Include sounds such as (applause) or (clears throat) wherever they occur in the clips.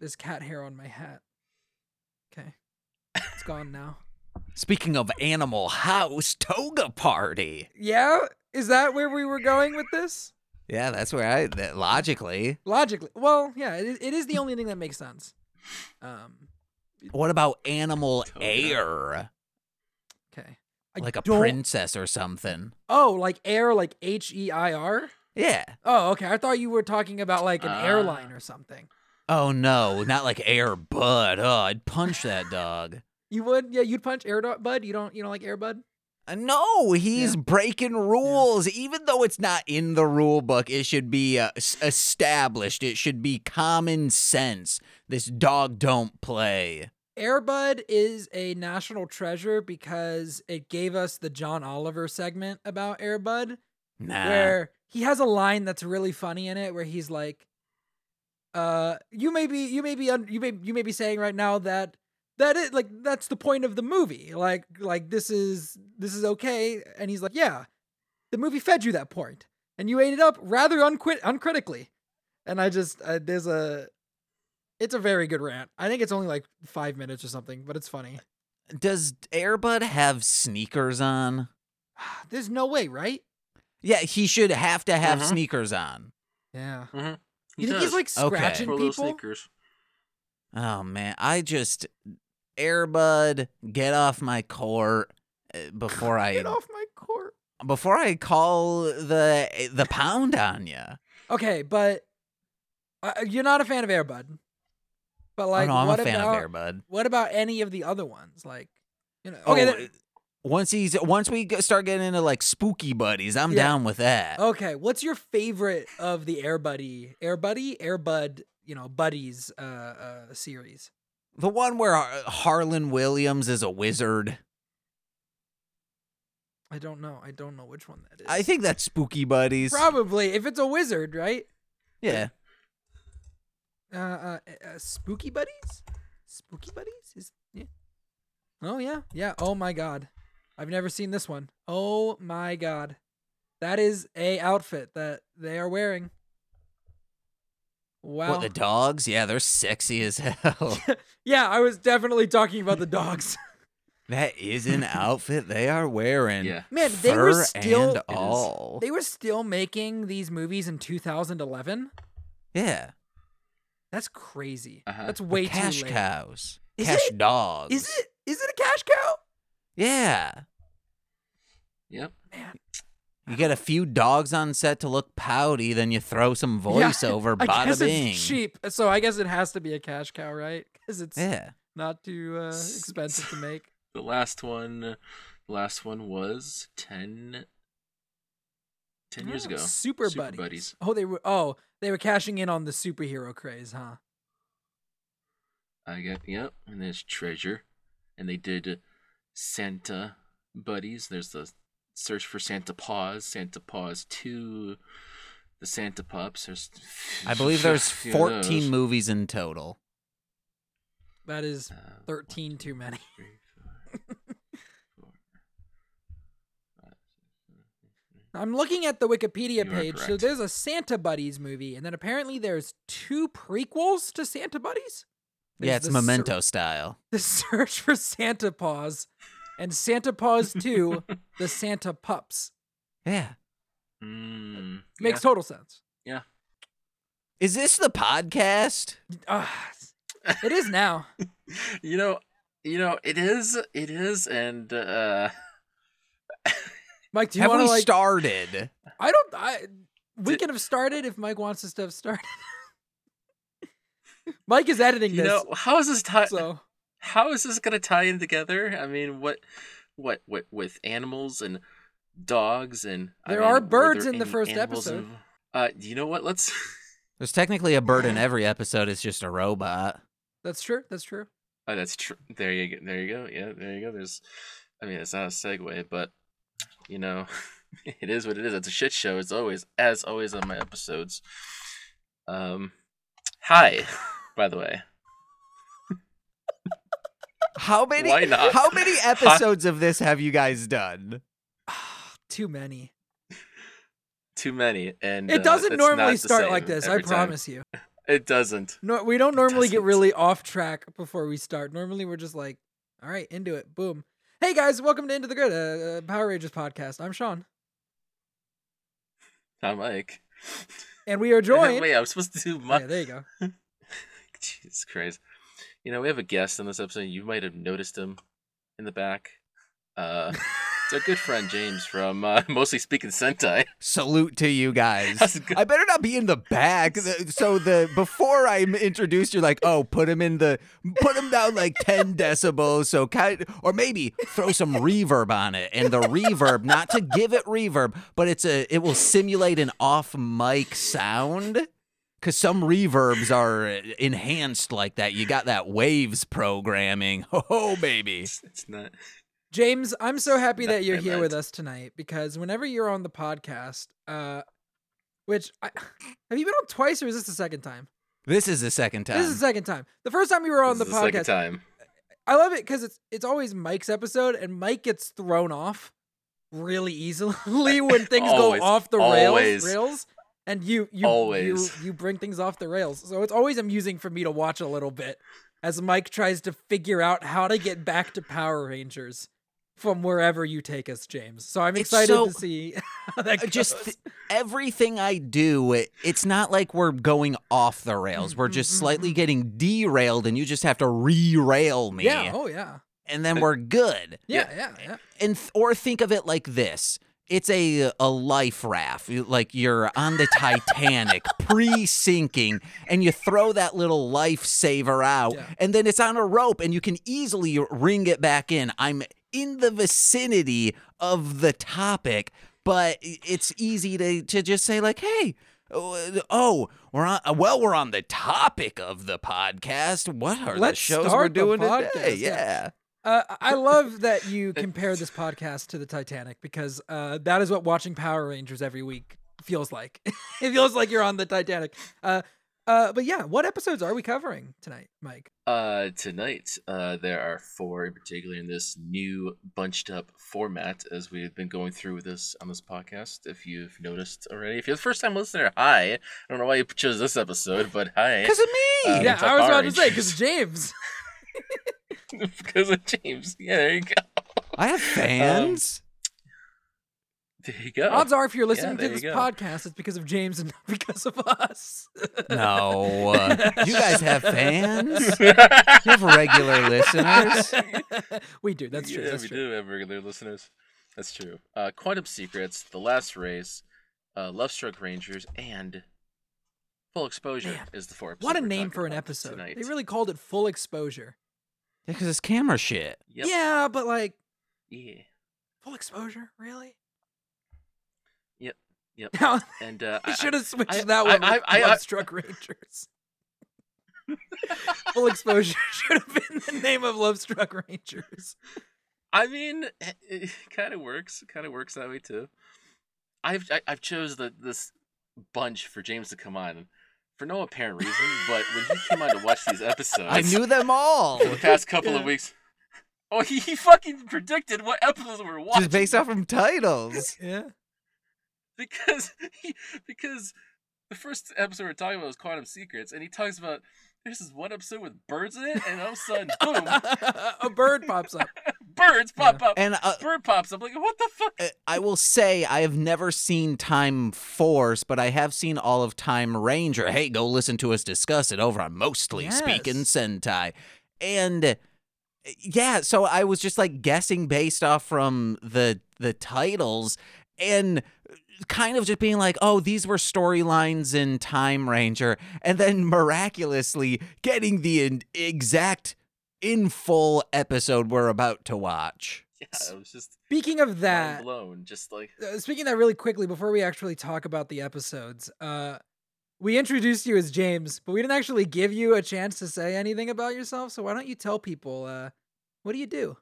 There's cat hair on my hat. Okay. It's gone now. Speaking of Animal House, Toga Party. Yeah? Is that where we were going with this? Yeah, that's where I that, logically. Logically. Well, yeah, it, it is the only thing that makes sense. Um, What about Animal Toga. Air? okay. I Like a don't- princess or something. Oh, like air, like H E I R? Yeah. Oh, okay. I thought you were talking about like an Ah. airline or something. Oh no, not like Air Bud. Oh, I'd punch that dog. You would? Yeah, you'd punch Air Bud? You don't you don't like Air Bud? Uh, No, he's breaking rules. Even though it's not in the rule book, it should be uh, established. It should be common sense. This dog don't play. Airbud is a national treasure because it gave us the John Oliver segment about Airbud, Nah. where he has a line that's really funny in it, where he's like, "Uh, you may be, you may be, un- you may, you may be saying right now that that it like that's the point of the movie, like, like this is this is okay," and he's like, "Yeah, the movie fed you that point, and you ate it up rather unquit uncritically," and I just uh, there's a it's a very good rant. I think it's only like five minutes or something, but it's funny. Does Airbud have sneakers on? (sighs) There's no way, right? Yeah, he should have to have Mhm. sneakers on. Yeah. Mm-hmm. You think he's like Okay. scratching Poor little people? sneakers. Oh man, I just Airbud, get off my court uh, before (laughs) I Get off my court. before I call the the pound on you. Okay, but uh, you're not a fan of Airbud. But like, oh, no, I'm what a fan about of Airbud. what about any of the other ones? Like, you know, okay, Oh, then- once he's once we start getting into like spooky buddies, I'm Yeah. down with that. okay. What's your favorite of the Airbuddy, Airbuddy, Airbud, you know, buddies uh, uh series? The one where Harland Williams is a wizard. I don't know. I don't know which one that is. I think that's spooky buddies. probably if it's a wizard, right? Yeah. uh, uh, uh spooky buddies spooky buddies is yeah oh yeah yeah oh my god i've never seen this one. Oh my god that is a outfit that they are wearing wow What the dogs? Yeah, they're sexy as hell. (laughs) yeah i was definitely talking about the dogs (laughs) that is an outfit they are wearing. Yeah. man they were still and all. they were still making these movies in 2011 Yeah. that's crazy Uh-huh. that's The way cash too late Cash cows. Is cash it? dogs. is it is it a cash cow Yeah. Yep. man You get a few dogs on set to look pouty, then you throw some (laughs) voiceover. I bada guess bing. it's cheap, so I guess it has to be a cash cow, right? Because it's Yeah. not too uh, expensive to make. (laughs) The last one, the last one was 10, 10 years Oh, ago. Super, Super buddies. Buddies. Oh, they were. Oh, they were cashing in on the superhero craze, huh? I got yep, and there's treasure, and they did uh, Santa buddies. There's the search for Santa Paws, Santa Paws two, the Santa pups. There's I believe there's a (laughs) few of 14 those. movies in total. That is Uh, thirteen too many. three, four, four, five, six, seven, eight, I'm looking at the Wikipedia You page. So there's a Santa Buddies movie, and then apparently there's two prequels to Santa Buddies. yeah, it's the Ser- Memento style. the Search for Santa Paws, and Santa Paws (laughs) Two: The Santa Pups. Yeah. Mm, Makes total sense. Yeah. Is this the podcast? Ah, it is now. (laughs) You know, you know, it is, it is, and uh, (laughs) Mike, do you want to like? started? I don't. I we Did- can have started if Mike wants us to have started. Mike is editing you this, know, how is this time? so How is this gonna tie in together? I mean, what, what, what with animals and dogs and I There mean, are birds there in the first episode. in- Uh, you know what? Let's. (laughs) There's technically a bird in (laughs) every episode. It's just a robot. that's true. That's true. Oh, that's true. There you go. There you go. Yeah, there you go. There's, I mean, it's not a segue, but you know, (laughs) it is what it is. It's a shit show. It's always, as always, on my episodes. Um, hi, by the way. How many? Why not? How many (laughs) episodes of this have you guys done? Too many. Too many, and It uh, doesn't it's normally start like this. I every time. promise you. (laughs) It doesn't. No, we don't normally get really off track before we start. Normally, we're just like, all right, into it, boom. Hey guys, welcome to Into the Grid, uh, uh, Power Rangers podcast. I'm Sean, I'm Mike. and we are joined. (laughs) Wait, I was supposed to do my. Yeah, there you go. Jesus Christ. You know, we have a guest on this episode. You might have noticed him in the back. Uh, it's our good (laughs) friend James from uh, (laughs) Mostly Speaking Sentai. Salute to you guys. I better not be in the back. So the before I'm introduced, you're like, oh, put him in the, put him down like ten (laughs) decibels. So kind, or maybe throw some reverb on it, and the reverb, not to give it reverb, but it's a, it will simulate an off mic sound. Cause some reverbs are enhanced like that. You got that waves programming. (laughs) Oh, baby. It's, it's not. James, I'm so happy that you're here bad. with us tonight because whenever you're on the podcast, uh, which I, (sighs) have you been on twice or is this the second time? This is the second time. This is the second time. The first time you were on this the is second time. I love it because it's it's always Mike's episode, and Mike gets thrown off really easily (laughs) when things Always. go off the Always. rails. Rails, and you you Always. you you bring things off the rails. So it's always amusing for me to watch a little bit as Mike tries to figure out how to get back to Power Rangers from wherever you take us, James. So I'm excited so- to see (laughs) how that Uh, goes. just th- everything I do, it, it's not like we're going off the rails. We're just Mm, mm, slightly mm. getting derailed, and you just have to re-rail me, yeah, oh yeah, and then we're good. yeah, yeah, yeah. And th- or think of it like this: it's a a life raft, like you're on the Titanic, (laughs) pre-sinking, and you throw that little lifesaver out, Yeah. and then it's on a rope, and you can easily ring it back in. I'm in the vicinity of the topic, but it's easy to to just say like, hey. uh, Oh, we're on. Well, we're on the topic of the podcast. What are Let's the shows we're doing today? yeah. Yeah. Uh, I love that you (laughs) compare this podcast to the Titanic because uh, that is what watching Power Rangers every week feels like. (laughs) it feels like you're on the Titanic. Uh, uh, but yeah, what episodes are we covering tonight, Mike? Uh, tonight, uh, there are four in particular in this new bunched up format as we've been going through with this on this podcast. If you've noticed already, if you're the first time listener, hi. I don't know why you chose this episode, but hi. Because of me. Yeah, I was about to say because James. (laughs) (laughs) because of James. Yeah, there you go. I have (laughs) fans. There you go. Odds are, if you're listening there to this podcast, it's because of James and not (laughs) because of us. no. uh, you guys have fans? You have regular listeners? we do. That's true. Yeah, that's we true. do have regular listeners. That's true. Uh, Quantum Secrets, The Last Race, uh, Love Struck Rangers, and Full Exposure Man, is the four. What a name for an episode. Tonight. They really called it full exposure. Yeah, because it's camera shit. Yep. Yeah, but like Yeah. full exposure, really? Yep, yep. (laughs) Now, And uh, (laughs) I I- should have switched I- that I- one. I- with I- I- Love Struck Rangers. Full exposure (laughs) should have been the name of Love Struck Rangers. I mean, it, it kind of works. Kind of works that way too. I've I, I've chose the this bunch for James to come on for no apparent reason, but when he came on to watch these episodes, I knew them all. for the past couple Yeah. of weeks. Oh, he, he fucking predicted what episodes we're watching Just based off from titles. (laughs) Yeah. because (laughs) he, because the first episode we're talking about was Quantum Secrets, and he talks about there's this one episode with birds in it, and all of a sudden, boom, (laughs) a bird pops up. Birds pop up. And uh, Bird pops up. Like, what the fuck? uh, I will say I have never seen Time Force, but I have seen all of Time Ranger. Hey, go listen to us discuss it over on Mostly Speaking Sentai. And uh, yeah, so I was just like guessing based off from the the titles and kind of just being like, "Oh, these were storylines in Time Ranger." And then miraculously getting the exact in full episode we're about to watch. Yeah, it was just Speaking of that, blown. Just like uh, speaking of that really quickly before we actually talk about the episodes, uh, we introduced you as James, but we didn't actually give you a chance to say anything about yourself. So why don't you tell people uh, what do you do?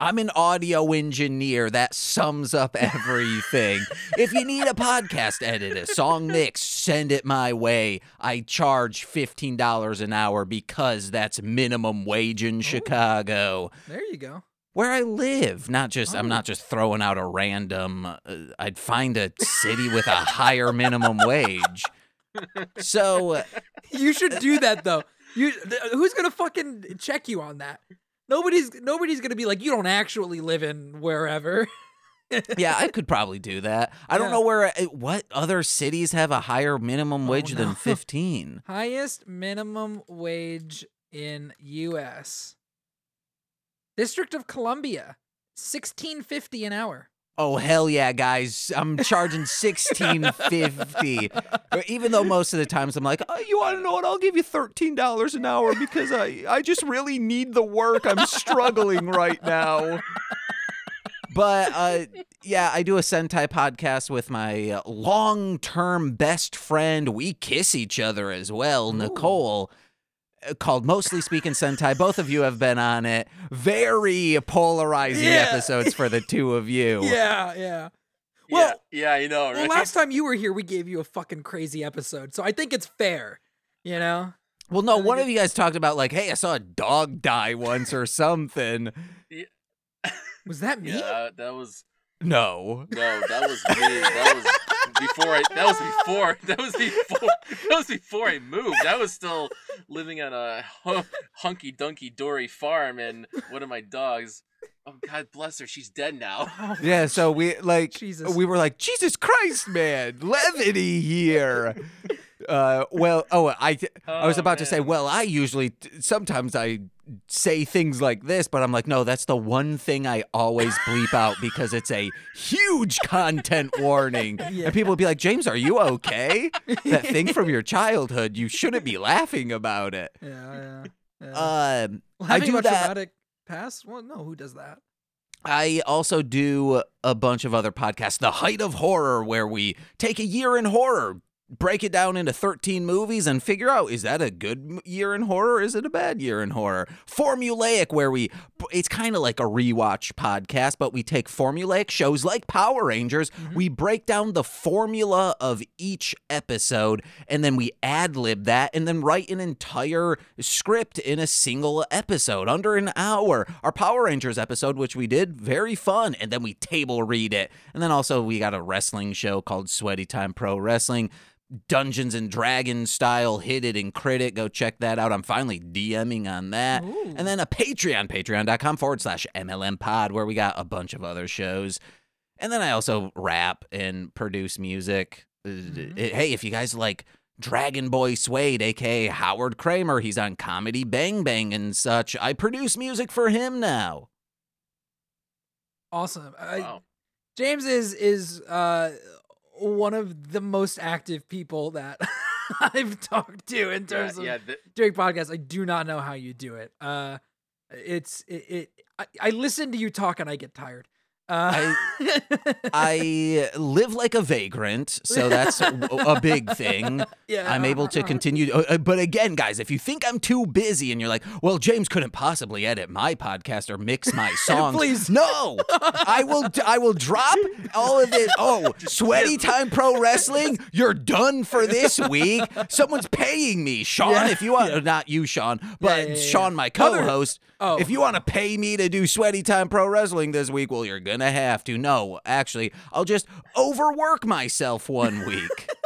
I'm an audio engineer. That sums up everything. if you need a podcast edit, a song mix, send it my way. I charge $15 an hour because that's minimum wage in Chicago. There you go. Where I live, not just I'm Oh. not just throwing out a random uh, I'd find a city with a higher minimum wage. So (laughs) You should do that though. You th- who's gonna fucking check you on that? Nobody's nobody's gonna be like you don't actually live in wherever. (laughs) yeah, I could probably do that. I don't know where uh, what other cities have a higher minimum Oh, wage no. than (laughs) 15. Highest minimum wage in U.S. District of Columbia, sixteen fifty an hour. Oh hell yeah, guys! I'm charging sixteen fifty. Even though most of the times I'm like, oh, you want to know what? I'll give you thirteen dollars an hour because I I just really need the work. I'm struggling right now. But uh, yeah, I do a Sentai podcast with my uh, long-term best friend. We kiss each other as well, Nicole. Called Mostly Speaking Sentai. Both of you have been on it. Very polarizing Yeah. episodes for the two of you. (laughs) Yeah, yeah. Well, yeah, yeah, I know, well, last time you were here, we gave you a fucking crazy episode, so I think it's fair. You know? Well, no, one of you guys talked about like, hey, I saw a dog die once or something. (laughs) Was that me? yeah, that, that was No. no, that was me. That was (laughs) before I. That was before. (laughs) That was before. That was before I moved. I was still living on a hunky dunky dory farm, and one of my dogs. Oh God bless her. She's dead now. (laughs) Oh, Yeah, so we like Jesus. we were like, Jesus Christ, man, levity here. (laughs) Uh, well, oh, I I was Oh, about to say, well, I usually sometimes I say things like this, but I'm like, no, that's the one thing I always bleep out because it's a huge content warning. (laughs) Yeah. And people would be like, James, are you okay? That thing from your childhood, you shouldn't be laughing about it. Yeah, yeah. yeah. Um, Well, I do a that. traumatic past? Well, no, who does that? I also do a bunch of other podcasts. The Height of Horror, where we take a year in horror, break it down into 13 movies, and figure out is that a good year in horror? Is it a bad year in horror? Formulaic, where we, it's kind of like a rewatch podcast, but we take formulaic shows like Power Rangers, mm-hmm. we break down the formula of each episode, and then we ad lib that, and then write an entire script in a single episode under an hour. Our Power Rangers episode, which we did, very fun, and then we table read it. And then also we got a wrestling show called Sweaty Time Pro Wrestling. Dungeons and Dragons style, hit it and crit it. Go check that out. I'm finally DMing on that. Ooh. And then a Patreon, patreon.com forward slash MLM pod, where we got a bunch of other shows. And then I also rap and produce music. Uh, Mhm. Hey, if you guys like Dragon Boy Suede, aka Howard Kremer, he's on Comedy Bang Bang and such. I produce music for him now. Awesome. I, James is is uh one of the most active people that (laughs) I've talked to in Yeah, terms of yeah, th- doing podcasts. I do not know how you do it. Uh, it's it. it I, I listen to you talk and I get tired. Uh, (laughs) I live like a vagrant, so that's a, a big thing. (laughs) yeah, I'm able to continue. uh, uh, But again, guys, if you think I'm too busy and you're like, well, James couldn't possibly edit my podcast or mix my (laughs) songs. Please. No, I will. I will drop all of it. Oh, sweaty time pro wrestling. You're done for this week. Someone's paying me, Sean. Yeah, If you want, not you, Sean, but yeah, yeah, Sean, my co-host. Oh. If you want to pay me to do sweaty time pro wrestling this week, well, you're gonna have to. No, actually, I'll just overwork myself one week. (laughs)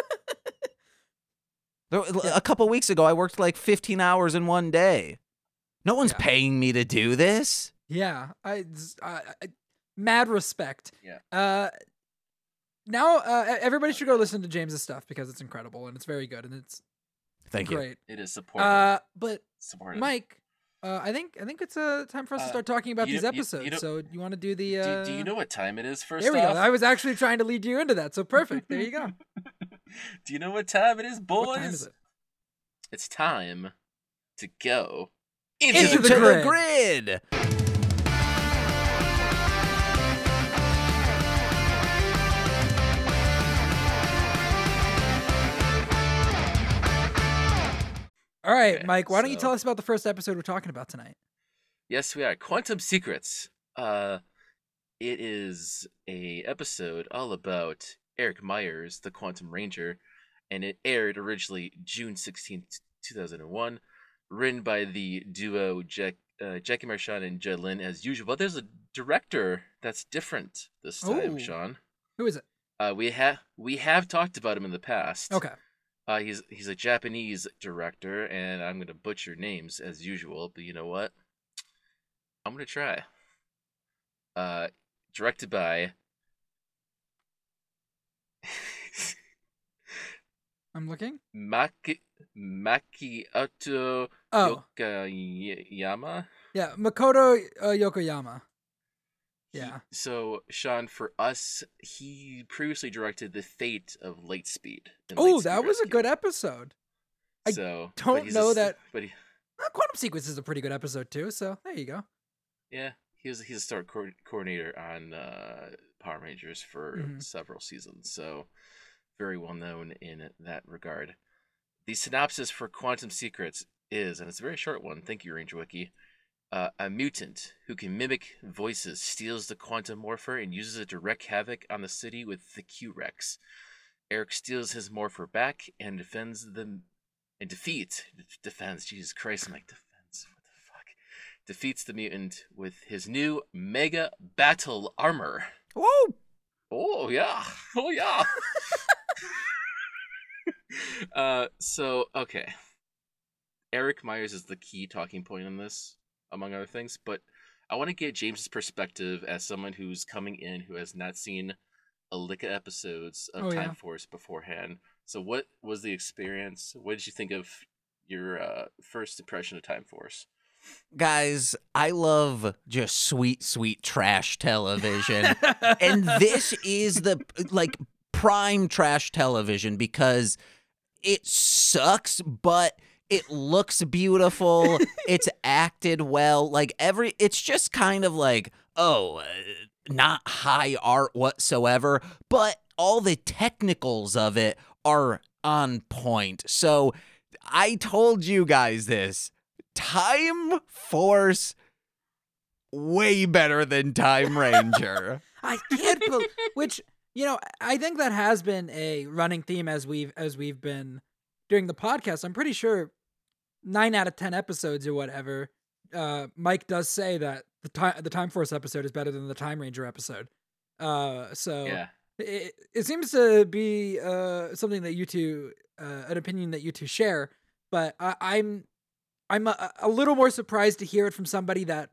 A couple weeks ago, I worked like 15 hours in one day. No one's Yeah. paying me to do this. Yeah, I, I, I mad respect. Yeah. Uh, now uh, everybody should go listen to James's stuff because it's incredible and it's very good and it's Thank you. great. it is supportive. Uh, but supportive. Mike, uh, I think I think it's uh, time for us to Uh, start talking about these know- you- you episodes. so you want to do the? do, Uh, do you know what time it is? First There we off, go. I was actually trying to lead you into that. So perfect. There you go. (laughs) do you know what time it is, boys? What time is it? It's time to go Into Into the the grid. grid. All right, Okay, Mike. Why don't you tell us about the first episode we're talking about tonight? Yes, we are. Quantum Secrets. Uh, it is a episode all about Eric Myers, the Quantum Ranger, and it aired originally June sixteenth, two thousand and one. Written by the duo Jack, uh, Jackie Marchand and Judd Lynn, as usual. But there's a director that's different this time, Ooh. Sean. Who is it? Uh, we have we have talked about him in the past. Okay. Uh, he's he's a Japanese director, and I'm gonna butcher names as usual. But you know what? I'm gonna try. Uh, directed by. I'm looking. Maki Makioto Oh, Yokoyama. yeah, Makoto uh, Yokoyama. Yeah. so Sean, for us, he previously directed the Fate of Lightspeed. Oh, that was a good episode. I so don't know a that- But he, Uh, Quantum Sequence is a pretty good episode too. So there you go. yeah, he was he's a star co- coordinator on uh, Power Rangers for Mhm. several seasons. So very well known in that regard. The synopsis for Quantum Secrets is, and it's a very short one. Thank you, Ranger Wiki. Uh, a mutant who can mimic voices steals the quantum morpher and uses it to wreak havoc on the city with the Q-Rex. Eric steals his morpher back and defends them and defeats defends Jesus Christ I'm like defense what the fuck defeats the mutant with his new mega battle armor. Whoa! Oh yeah. Oh yeah. (laughs) uh so okay. Eric Myers is the key talking point in this, among other things, but I want to get James's perspective as someone who's coming in who has not seen a lick of episodes of Oh, Time yeah. Force beforehand. So what was the experience? What did you think of your uh, first impression of Time Force? Guys, I love just sweet, sweet trash television. (laughs) and this is the like prime trash television because it sucks but it looks beautiful (laughs) it's acted well like every it's just kind of like oh uh, not high art whatsoever but all the technicals of it are on point so i told you guys this time force way better than time ranger (laughs) I can't bel which you know I think that has been a running theme as we've as we've been doing the podcast. I'm pretty sure nine out of ten episodes or whatever. Uh, Mike does say that the time the Time Force episode is better than the Time Ranger episode. Uh, so Yeah. it, it seems to be uh something that you two uh, an opinion that you two share but I, i'm i'm a, a little more surprised to hear it from somebody that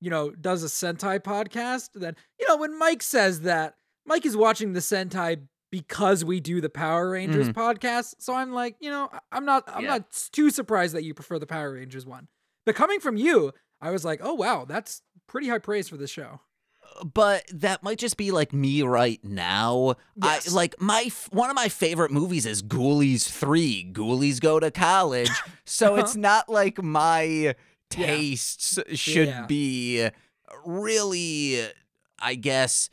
you know does a sentai podcast than you know when mike says that mike is watching the sentai because we do the power rangers mm-hmm. podcast so i'm like you know i'm not i'm Yeah. not too surprised that you prefer the power rangers one but coming from you i was like oh wow that's pretty high praise for this show uh, but that might just be like me right now. Yes. I like my f- one of my favorite movies is Ghoulies 3. Ghoulies go to college. (laughs) so uh-huh. it's not like my tastes should Yeah. be really I guess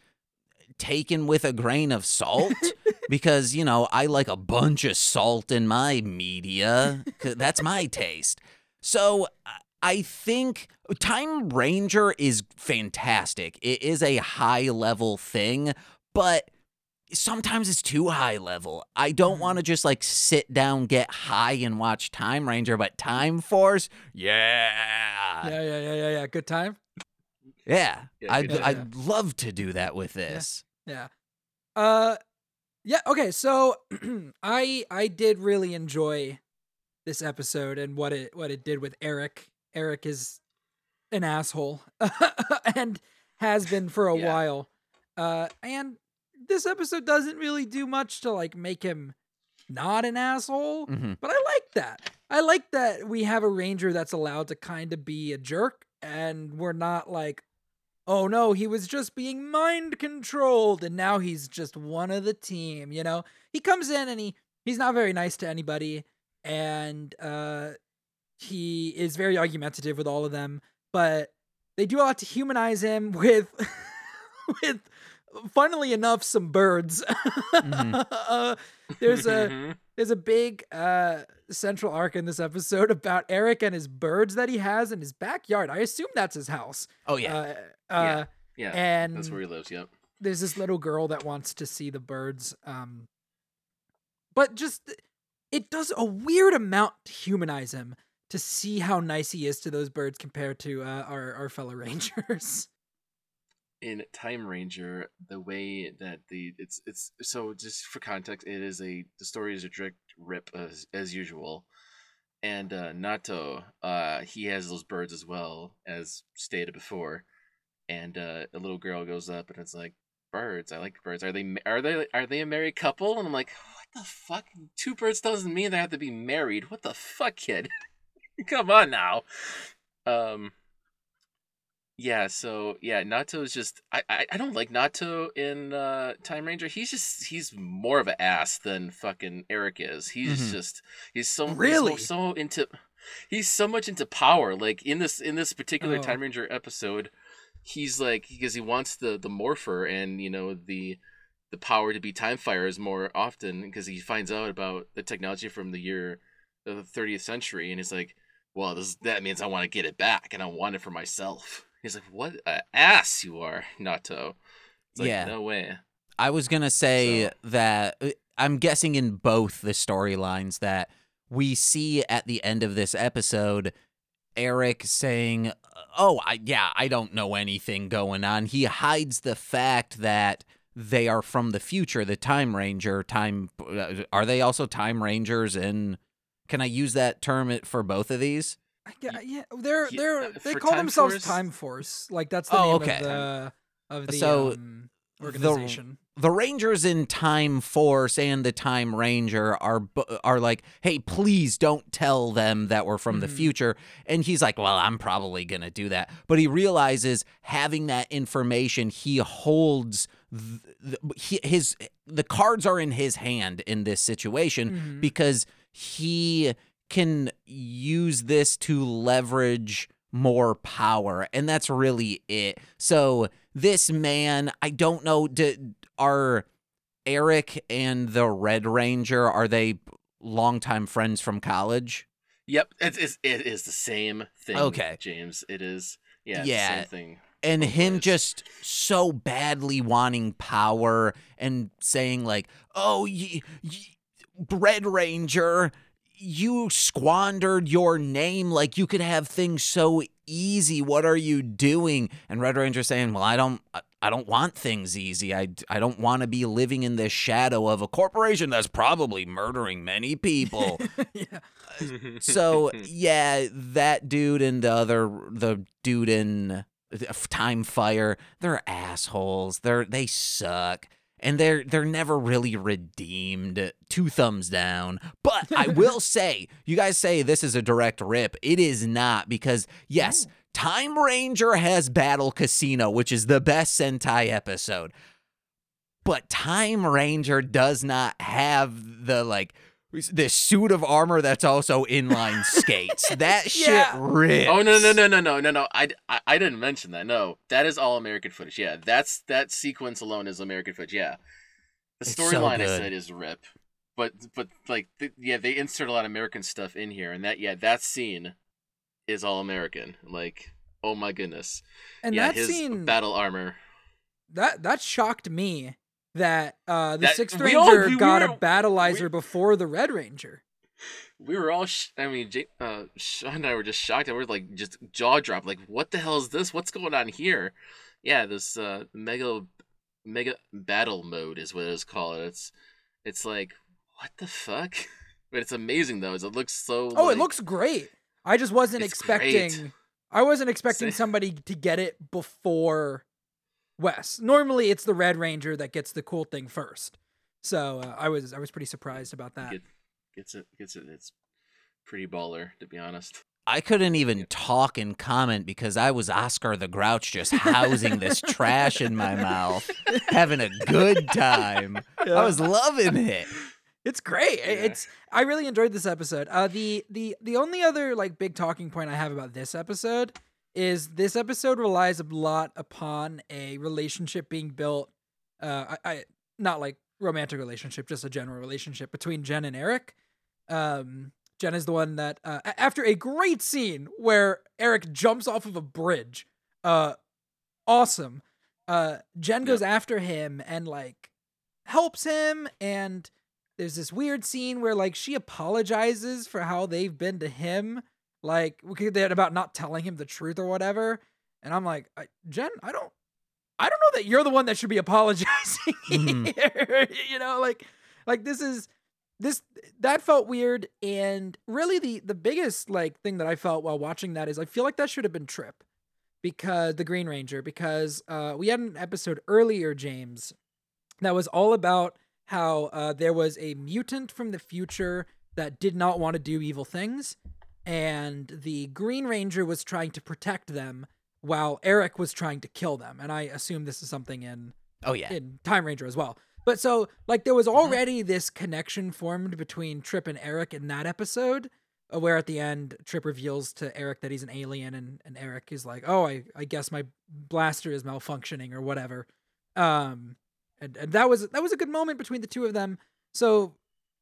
taken with a grain of salt (laughs) because you know I like a bunch of salt in my media. That's my taste. So I- I think Time Ranger is fantastic. It is a high level thing, but sometimes it's too high level. I don't Mhm. want to just like sit down, get high, and watch Time Ranger, but Time Force, yeah. yeah yeah yeah yeah yeah good time Yeah. Yeah, I'd, good I'd love to do that with this. Yeah. Uh yeah, okay. So (clears throat) I I did really enjoy this episode and what it what it did with Eric. Eric is an asshole (laughs) and has been for a Yeah. while. Uh and this episode doesn't really do much to like make him not an asshole, hmm but I like that. I like that we have a ranger that's allowed to kind of be a jerk and we're not like oh no, he was just being mind controlled and now he's just one of the team, you know? He comes in and he he's not very nice to anybody and uh he is very argumentative with all of them, but they do a lot to humanize him (laughs) with with funnily enough some birds. (laughs) uh, there's a (laughs) there's a big uh central arc in this episode (laughs) about Eric and his birds that he has in his backyard. I assume that's his house. Oh, yeah. Uh, uh, yeah. and That's where he lives. Yep. there's this little girl that wants to see the birds. Um, but just it does a weird amount to humanize him to see how nice he is to those birds compared to uh, our our fellow (laughs) rangers. in Time Ranger, the way that the it's it's so just for context, it is a the story is a direct rip as as usual, and uh, Naoto, uh, he has those birds as well as stated before, and uh, a little girl goes up and it's like birds. I like birds. Are they are they are they a married couple? And I'm like, what the fuck? Two birds doesn't mean they have to be married. What the fuck, kid? (laughs) Come on now. Um. Yeah, so yeah, Naoto's just I, I I don't like Naoto in uh Time Ranger. He's just he's more of an ass than fucking Eric is. He's Mhm. just he's so he's Really? so into he's so much into power. Like in this in this particular Oh. Time Ranger episode, he's like because he wants the the morpher and you know the the power to be time fires more often because he finds out about the technology from the year of the 30th century and he's like well this that means i want to get it back and i want it for myself he's like what a ass you are naoto it's like Yeah. no way I was gonna say So- that uh, I'm guessing in both the storylines that we see at the end of this episode Eric saying, "Oh, I, yeah, I don't know anything going on." He hides the fact that they are from the future, the Time Ranger. Time uh, are they also Time Rangers? And can I use that term for both of these? Yeah, yeah, they're they're uh, they for call Time themselves Force- Time Force. Like that's the Oh, name okay. of the of the So, um, organization. the Rangers in Time Force and the Time Ranger are bu- are like, "Hey, please don't tell them that we're from the Mhm. future." And he's like, "Well, I'm probably going to do that." But he realizes having that information, he holds th- th- he, his the cards are in his hand in this situation Mhm. because he can use this to leverage more power and that's really it so this man i don't know do, are eric and the red ranger are they longtime friends from college yep it is it is the same thing Okay. james it is yeah, it's Yeah. thing and him just so badly wanting power and saying like oh y- y- red ranger you squandered your name like you could have things so easy what are you doing and red ranger saying well i don't I- don't want things easy. I, I don't want to be living in the shadow of a corporation that's probably murdering many people. (laughs) yeah. so yeah, that dude and the other the dude in uh, Time Fire, they're assholes. They're they suck. And they're they're never really redeemed. Two thumbs down. But I will (laughs) say, you guys say this is a direct rip. It is not because yes, Time Ranger has Battle Casino, which is the best Sentai episode. But Time Ranger does not have the like this suit of armor that's also inline (laughs) skates. That shit Yeah. rips. Oh no no no no no no no! I, I I didn't mention that. No, that is all American footage. Yeah, that's that sequence alone is American footage. Yeah, the It's so storyline I said is rip, but but like th- yeah, they insert a lot of American stuff in here, and that yeah that scene is all American. Like oh my goodness, And yeah, that his scene battle armor. that that shocked me that uh the That- sixth we all- ranger we got a were- battleizer we- before the red ranger. We were all, sh- I mean, uh, Sean and I were just shocked. And we were like, just jaw dropped. Like, what the hell is this? What's going on here? Yeah, this uh, mega, mega battle mode is what it's called. It's, it's like, what the fuck? (laughs) But it's amazing though. Is it looks so. Oh, it looks great. I just wasn't expecting great. I wasn't expecting somebody to get it before Wes. Normally it's the red ranger that gets the cool thing first. So uh, I was I was pretty surprised about that. Get, gets it. Gets it. It's pretty baller to be honest. I couldn't even talk and comment because I was Oscar the Grouch just housing this (laughs) trash in my mouth, having a good time. I was loving it. It's great. I- Yeah. It's I really enjoyed this episode. Uh the the the only other like big talking point I have about this episode is this episode relies a lot upon a relationship being built uh I, I not like romantic relationship, just a general relationship between Jen and Eric. Um Jen is the one that uh, after a great scene where Eric jumps off of a bridge. Uh awesome. Uh Jen goes after him and like helps him and there's this weird scene where like she apologizes for how they've been to him like we could- that about not telling him the truth or whatever and i'm like I, jen i don't I don't know that you're the one that should be apologizing (laughs) Mhm. here. (laughs) you know, like like this is this that felt weird and really the the biggest like thing that I felt while watching that is I feel like that should have been Trip because the Green Ranger because uh we had an episode earlier James that was all about how uh there was a mutant from the future that did not want to do evil things and the Green Ranger was trying to protect them while Eric was trying to kill them. And I assume this is something in Oh yeah. in Time Ranger as well. But so like there was already this connection formed between Trip and Eric in that episode, uh, where at the end Trip reveals to Eric that he's an alien, and and Eric is like, "Oh, I I guess my blaster is malfunctioning or whatever." Um, and and that was that was a good moment between the two of them. So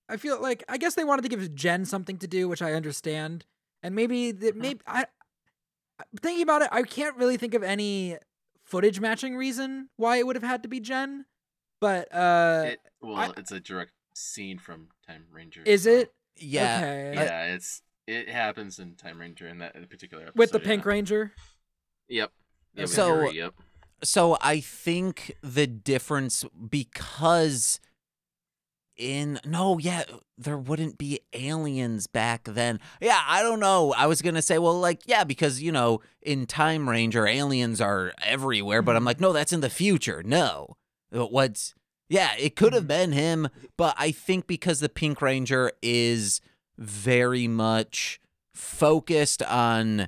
I feel like I guess they wanted to give Jen something to do, which I understand, and maybe that maybe I thinking about it, I can't really think of any footage matching reason why it would have had to be Jen. But uh It, well, it's a direct scene from Time Ranger. is so- it Yeah. okay Yeah, it's it happens in Time Ranger in that particular episode. with the yeah. Pink Ranger? Yep. Yep, So- Yuri, yep. So I think the difference because in no, yeah, there wouldn't be aliens back then. Yeah, I don't know. I was gonna say, well, like, yeah, because you know, in Time Ranger, aliens are everywhere, but I'm like, no, that's in the future. No, Uh, what's yeah, it could have been him, but I think because the Pink Ranger is very much focused on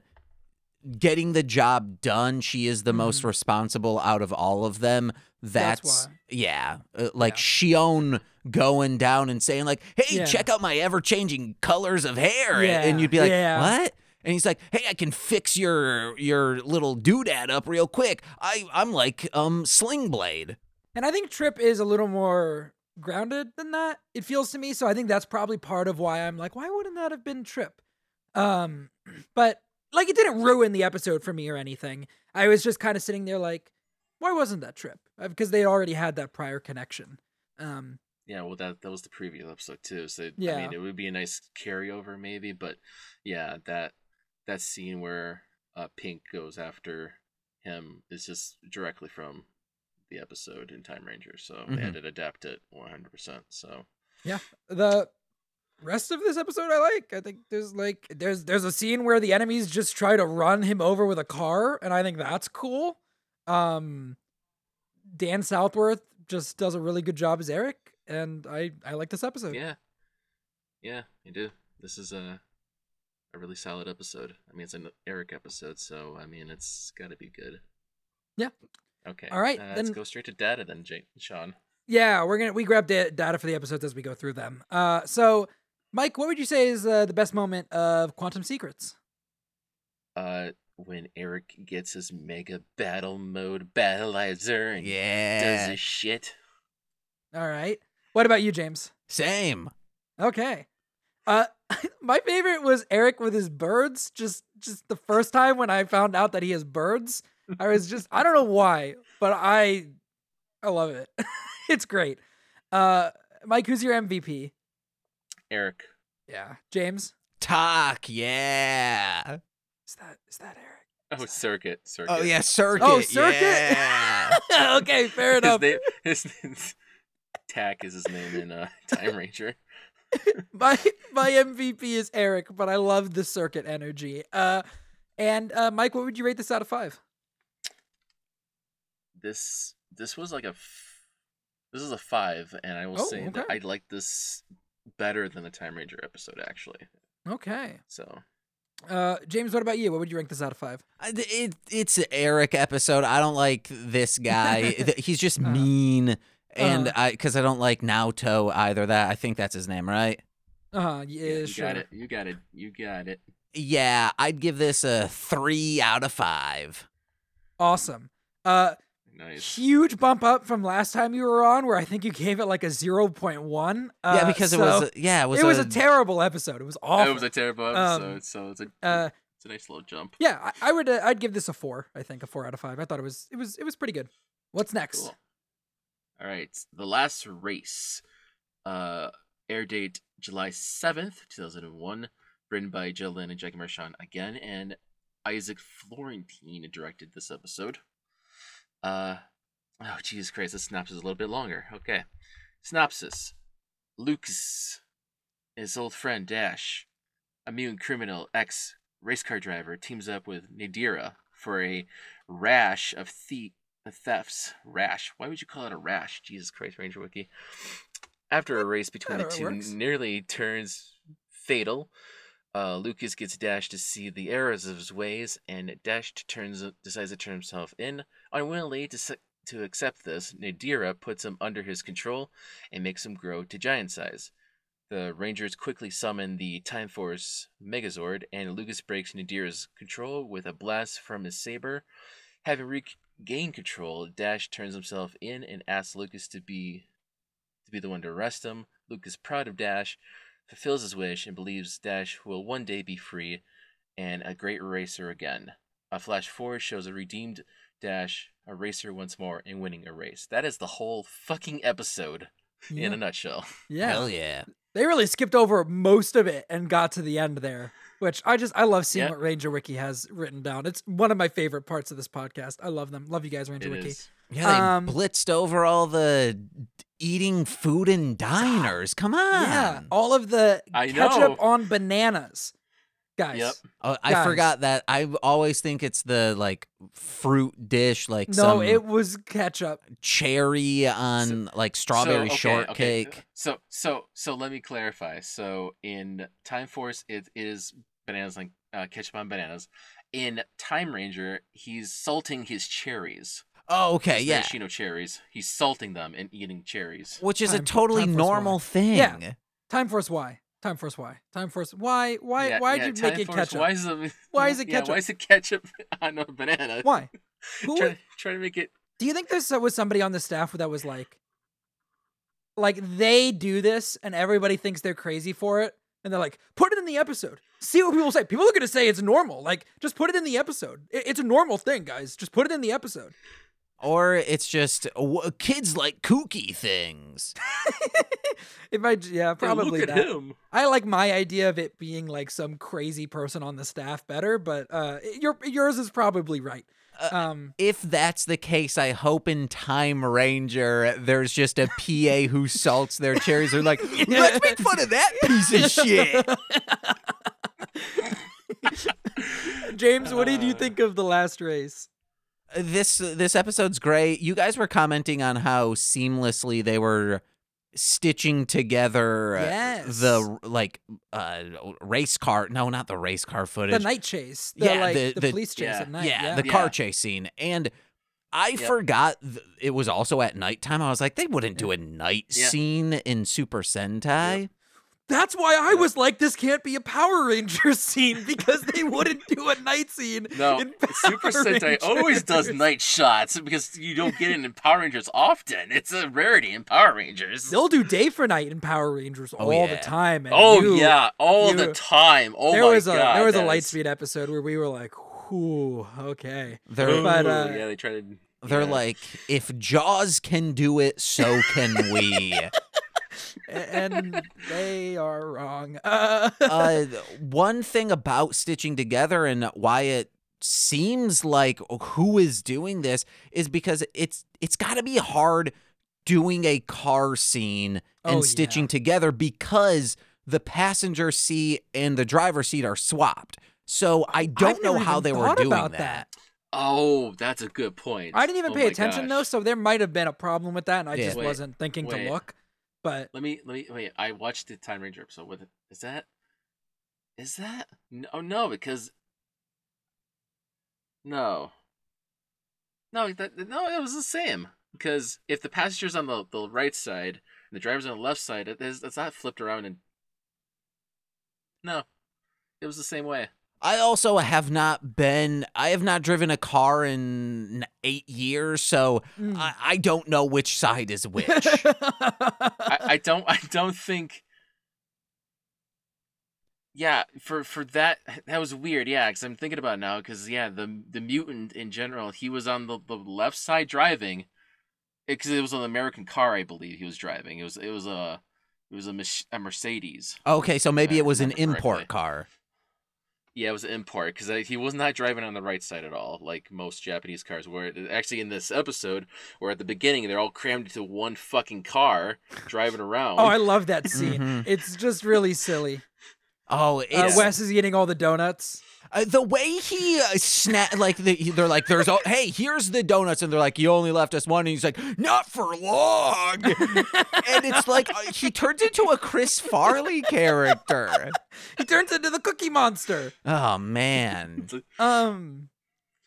getting the job done. She is the most Mhm. responsible out of all of them. That's That's, why. yeah, uh, like Yeah. Shion going down and saying like, "Hey, Yeah. check out my ever-changing colors of hair," Yeah, and you'd be like, yeah. "What?" And he's like, "Hey, I can fix your your little doodad up real quick. I I'm like um Sling Blade." And I think Trip is a little more grounded than that. It feels to me. So I think that's probably part of why I'm like, why wouldn't that have been Trip? Um, (clears throat) but like it didn't ruin the episode for me or anything. I was just kind of sitting there like, why wasn't that Trip? Uh, Because they already had that prior connection. Um, Yeah, well, that that was the previous episode too. So yeah. I mean, it would be a nice carryover maybe, but yeah, that that scene where uh, Pink goes after him is just directly from the episode in Time Ranger. So they had Mhm. to adapt it 100. percent So yeah, the rest of this episode I like. I think there's like there's there's a scene where the enemies just try to run him over with a car, and I think that's cool. Um Dan Southworth just does a really good job as Eric, and I I like this episode. yeah, yeah, you do. This is a a really solid episode. I mean, it's an Eric episode, so I mean, it's got to be good. Yeah. Okay. All right, uh, let's go straight to data then, Jake, Sean. Yeah, we're gonna we grab da- data for the episodes as we go through them. Uh, so Mike, what would you say is uh, the best moment of Quantum Secrets? uh when Eric gets his mega battle mode battleizer and does Yeah, his shit. All right. What about you, James? same. Okay. Uh (laughs) my favorite was Eric with his birds. Just just the first time when I found out that he has birds, I was just I don't know why, but I I love it. (laughs) it's great. Uh Mike, who's your MVP? Eric. Yeah. James? Talk, yeah. Is that is that Eric? Oh, Circuit. Circuit. Oh yeah, circuit. Oh, Circuit? Yeah. (laughs) okay, fair His enough. name, his name's Tack is his name in uh, (laughs) Time Ranger. (laughs) my my MVP is Eric, but I love the circuit energy. Uh and uh Mike, what would you rate this out of 5? This this was like a f- this is a five, and I will Oh, say that okay. I like this better than the Time Ranger episode actually. Okay. So Uh James, what about you? What would you rank this out of 5? It, it's an Eric episode. I don't like this guy. (laughs) He's just Uh-huh. mean, and Uh-huh. I because I don't like Naoto either. That I think that's his name, right? Uh-huh, yeah, yeah, you sure. got it. You got it. You got it. Yeah, I'd give this a three out of five. Awesome. Uh Nice. huge bump up from last time you were on where I think you gave it like a 0.1. Uh, yeah, because it was. a- Yeah, it was. it was a, a terrible episode. It was awful. It was a terrible Um, episode, so it's a uh it's a nice little jump. yeah, I, I would uh, I'd give this a 4, I think, a 4 out of 5. I thought it was it was it was pretty good. What's next? Cool. All right, the last race, uh, air date July seventh, two thousand and one, written by Jill Lynn and Jackie Marchand again, and Isaac Florentine directed this episode. Uh, Oh, Jesus Christ, the synopsis is a little bit longer. Okay. Synopsis Lucas, his old friend Dash, a mutant criminal ex race car driver, teams up with Nadira for a rash of the- thefts. Rash. Why would you call it a rash? Jesus Christ, Ranger Wiki. After a race between the two nearly turns fatal, uh, Lucas gets Dash to see the errors of his ways, and Dash turns decides to turn himself in. Unwillingly to, to accept this, Nadira puts him under his control and makes him grow to giant size. The Rangers quickly summon the Time Force Megazord, and Lucas breaks Nadira's control with a blast from his saber. Having regained control, Dash turns himself in and asks Lucas to be to be the one to arrest him. Lucas, proud of Dash, fulfills his wish and believes Dash will one day be free and a great racer again. A flash forward shows a redeemed Dash, a racer once more, and winning a race. That is the whole fucking episode Yeah. in a nutshell. yeah. Hell yeah. They really skipped over most of it and got to the end there, which I just I love seeing Yeah. what Ranger Wiki has written down. It's one of my favorite parts of this podcast. I love them. Love you guys, Ranger It Wiki. is. Yeah, they Um, blitzed over all the eating food in diners. Come on. Yeah, all of the I ketchup know. on bananas, guys. Yep. Oh, I Guys. forgot that. I always think it's the like fruit dish, like No, some it was ketchup. cherry on like strawberry So, okay, shortcake. Okay. So so so let me clarify. So in Time Force, it is bananas like uh, ketchup on bananas. In Time Ranger, he's salting his cherries. Oh, okay, His yeah. maraschino cherries. He's salting them and eating cherries. Which is a totally Time Force normal Y. thing. Yeah. Time Force Y. Time Force Y. Time Force. Why? Why? Yeah, why'd yeah, you Time make it Force, ketchup? Why is it? (laughs) Why is it yeah, ketchup? why is it ketchup (laughs) on a banana? Why? (laughs) Who try, try to make it. Do you think there uh, was somebody on the staff that was like, like they do this and everybody thinks they're crazy for it, and they're like, put it in the episode. See what people say. People are gonna say it's normal. Like, just put it in the episode. It- it's a normal thing, guys. Just put it in the episode. Or it's just w- kids like kooky things. (laughs) If I, yeah, probably Look at that. him. I like my idea of it being like some crazy person on the staff better, but uh, your yours is probably right. Uh, Um, If that's the case, I hope in Time Ranger there's just a PA who salts their cherries. They're like, (laughs) let's make fun of that piece of shit. (laughs) James, what did you Uh, think of the last race? This this episode's great. You guys were commenting on how seamlessly they were stitching together uh, Yes. the like uh race car no not the race car footage The night chase. The, Yeah, like, the- the, the- police chase yeah, at night. yeah, Yeah, the Yeah. car chase scene and I Yep. forgot th- it was also at nighttime. I was like, they wouldn't do a night Yeah. scene in Super Sentai. That's why I was like, this can't be a Power Rangers (laughs) scene because they wouldn't do a night scene. (laughs) No, in Super Power Sentai always does night shots because you don't get it in Power Rangers often. It's a rarity in Power Rangers. They'll do day for night in Power Rangers Oh, all the time. And oh you- yeah, all you- the time. Oh there my was a god, there was a that is- Lightspeed episode where we were like, "Whew, okay." They're But, uh, yeah, they try to. they're yeah. like, if Jaws can do it, so can we. (laughs) A- and they are wrong. Uh, (laughs) uh, one thing about stitching together and why it seems like who is doing this is because it's it's got to be hard doing a car scene and Oh, stitching yeah. together because the passenger seat and the driver's seat are swapped. So I don't know how they were doing about that. that. Oh, that's a good point. I didn't even Oh pay my attention though, so there might have been a problem with that, and I Yeah. just Wait, wasn't thinking wait. to look. But Let me let me wait. I watched the Time Ranger episode with it. Is that? Is that? No, oh, no, because no, no, that no, it was the same. Because if the passenger's on the, the right side and the driver's on the left side, it is it's not flipped around and no, it was the same way. I also have not been I have not driven a car in 8 years, so mm. I, I don't know which side is which. (laughs) I, I don't I don't think. Yeah, for for that that was weird. Yeah, because I'm thinking about it now. Because yeah, the the mutant in general, he was on the, the left side driving, because it was an American car, I believe he was driving. It was it was a it was a, a Mercedes. Okay, so maybe it was an import correctly. car. Yeah, it was an import because he was not driving on the right side at all, like most Japanese cars. Where actually in this episode, where at the beginning they're all crammed into one fucking car driving around. Oh, I love that scene. Mhm. It's just really silly. Oh, Uh, Wes is eating all the donuts. Uh, the way he uh, snap like the, they're like there's oh hey here's the donuts and they're like you only left us one and he's like not for long (laughs) and it's like uh, he turns into a Chris Farley character (laughs) He turns into the Cookie Monster. oh man (laughs) Um,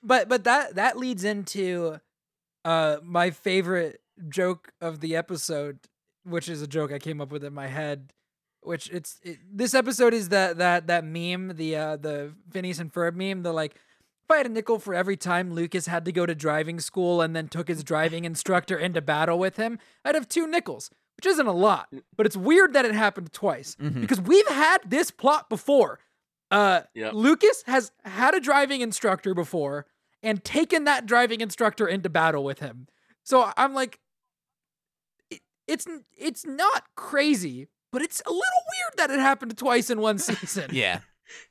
but but that that leads into uh my favorite joke of the episode, which is a joke I came up with in my head. Which it's it, this episode is that that that meme, the uh the Phineas and Ferb meme, the like. If I had a nickel for every time Lucas had to go to driving school and then took his driving instructor into battle with him, I'd have two nickels, which isn't a lot, but it's weird that it happened twice Mhm. because we've had this plot before. Uh, Yep. Lucas has had a driving instructor before and taken that driving instructor into battle with him. So I'm like, it, it's it's not crazy, but it's a little weird that it happened twice in one season. (laughs) yeah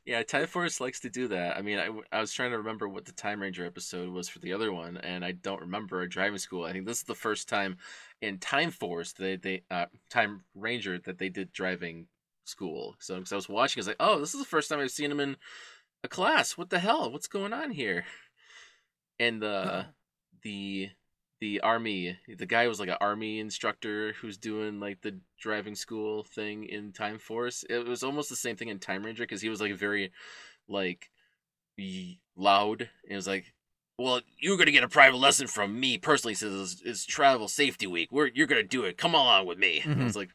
Yeah, Time Force likes to do that. I mean, I, I was trying to remember what the Time Ranger episode was for the other one, and I don't remember a driving school. I think this is the first time in Time Force they they uh, Time Ranger that they did driving school. So because I was watching, I was like, oh, this is the first time I've seen him in a class. What the hell? What's going on here? And the Uh-oh. the the army, the guy was like an army instructor who's doing like the driving school thing in Time Force. It was almost the same thing in Time Ranger because he was like very like loud. And it was like well you're gonna get a private lesson from me personally since it's, it's travel safety week. We're you're gonna do it. Come along with me. And i mm-hmm. was like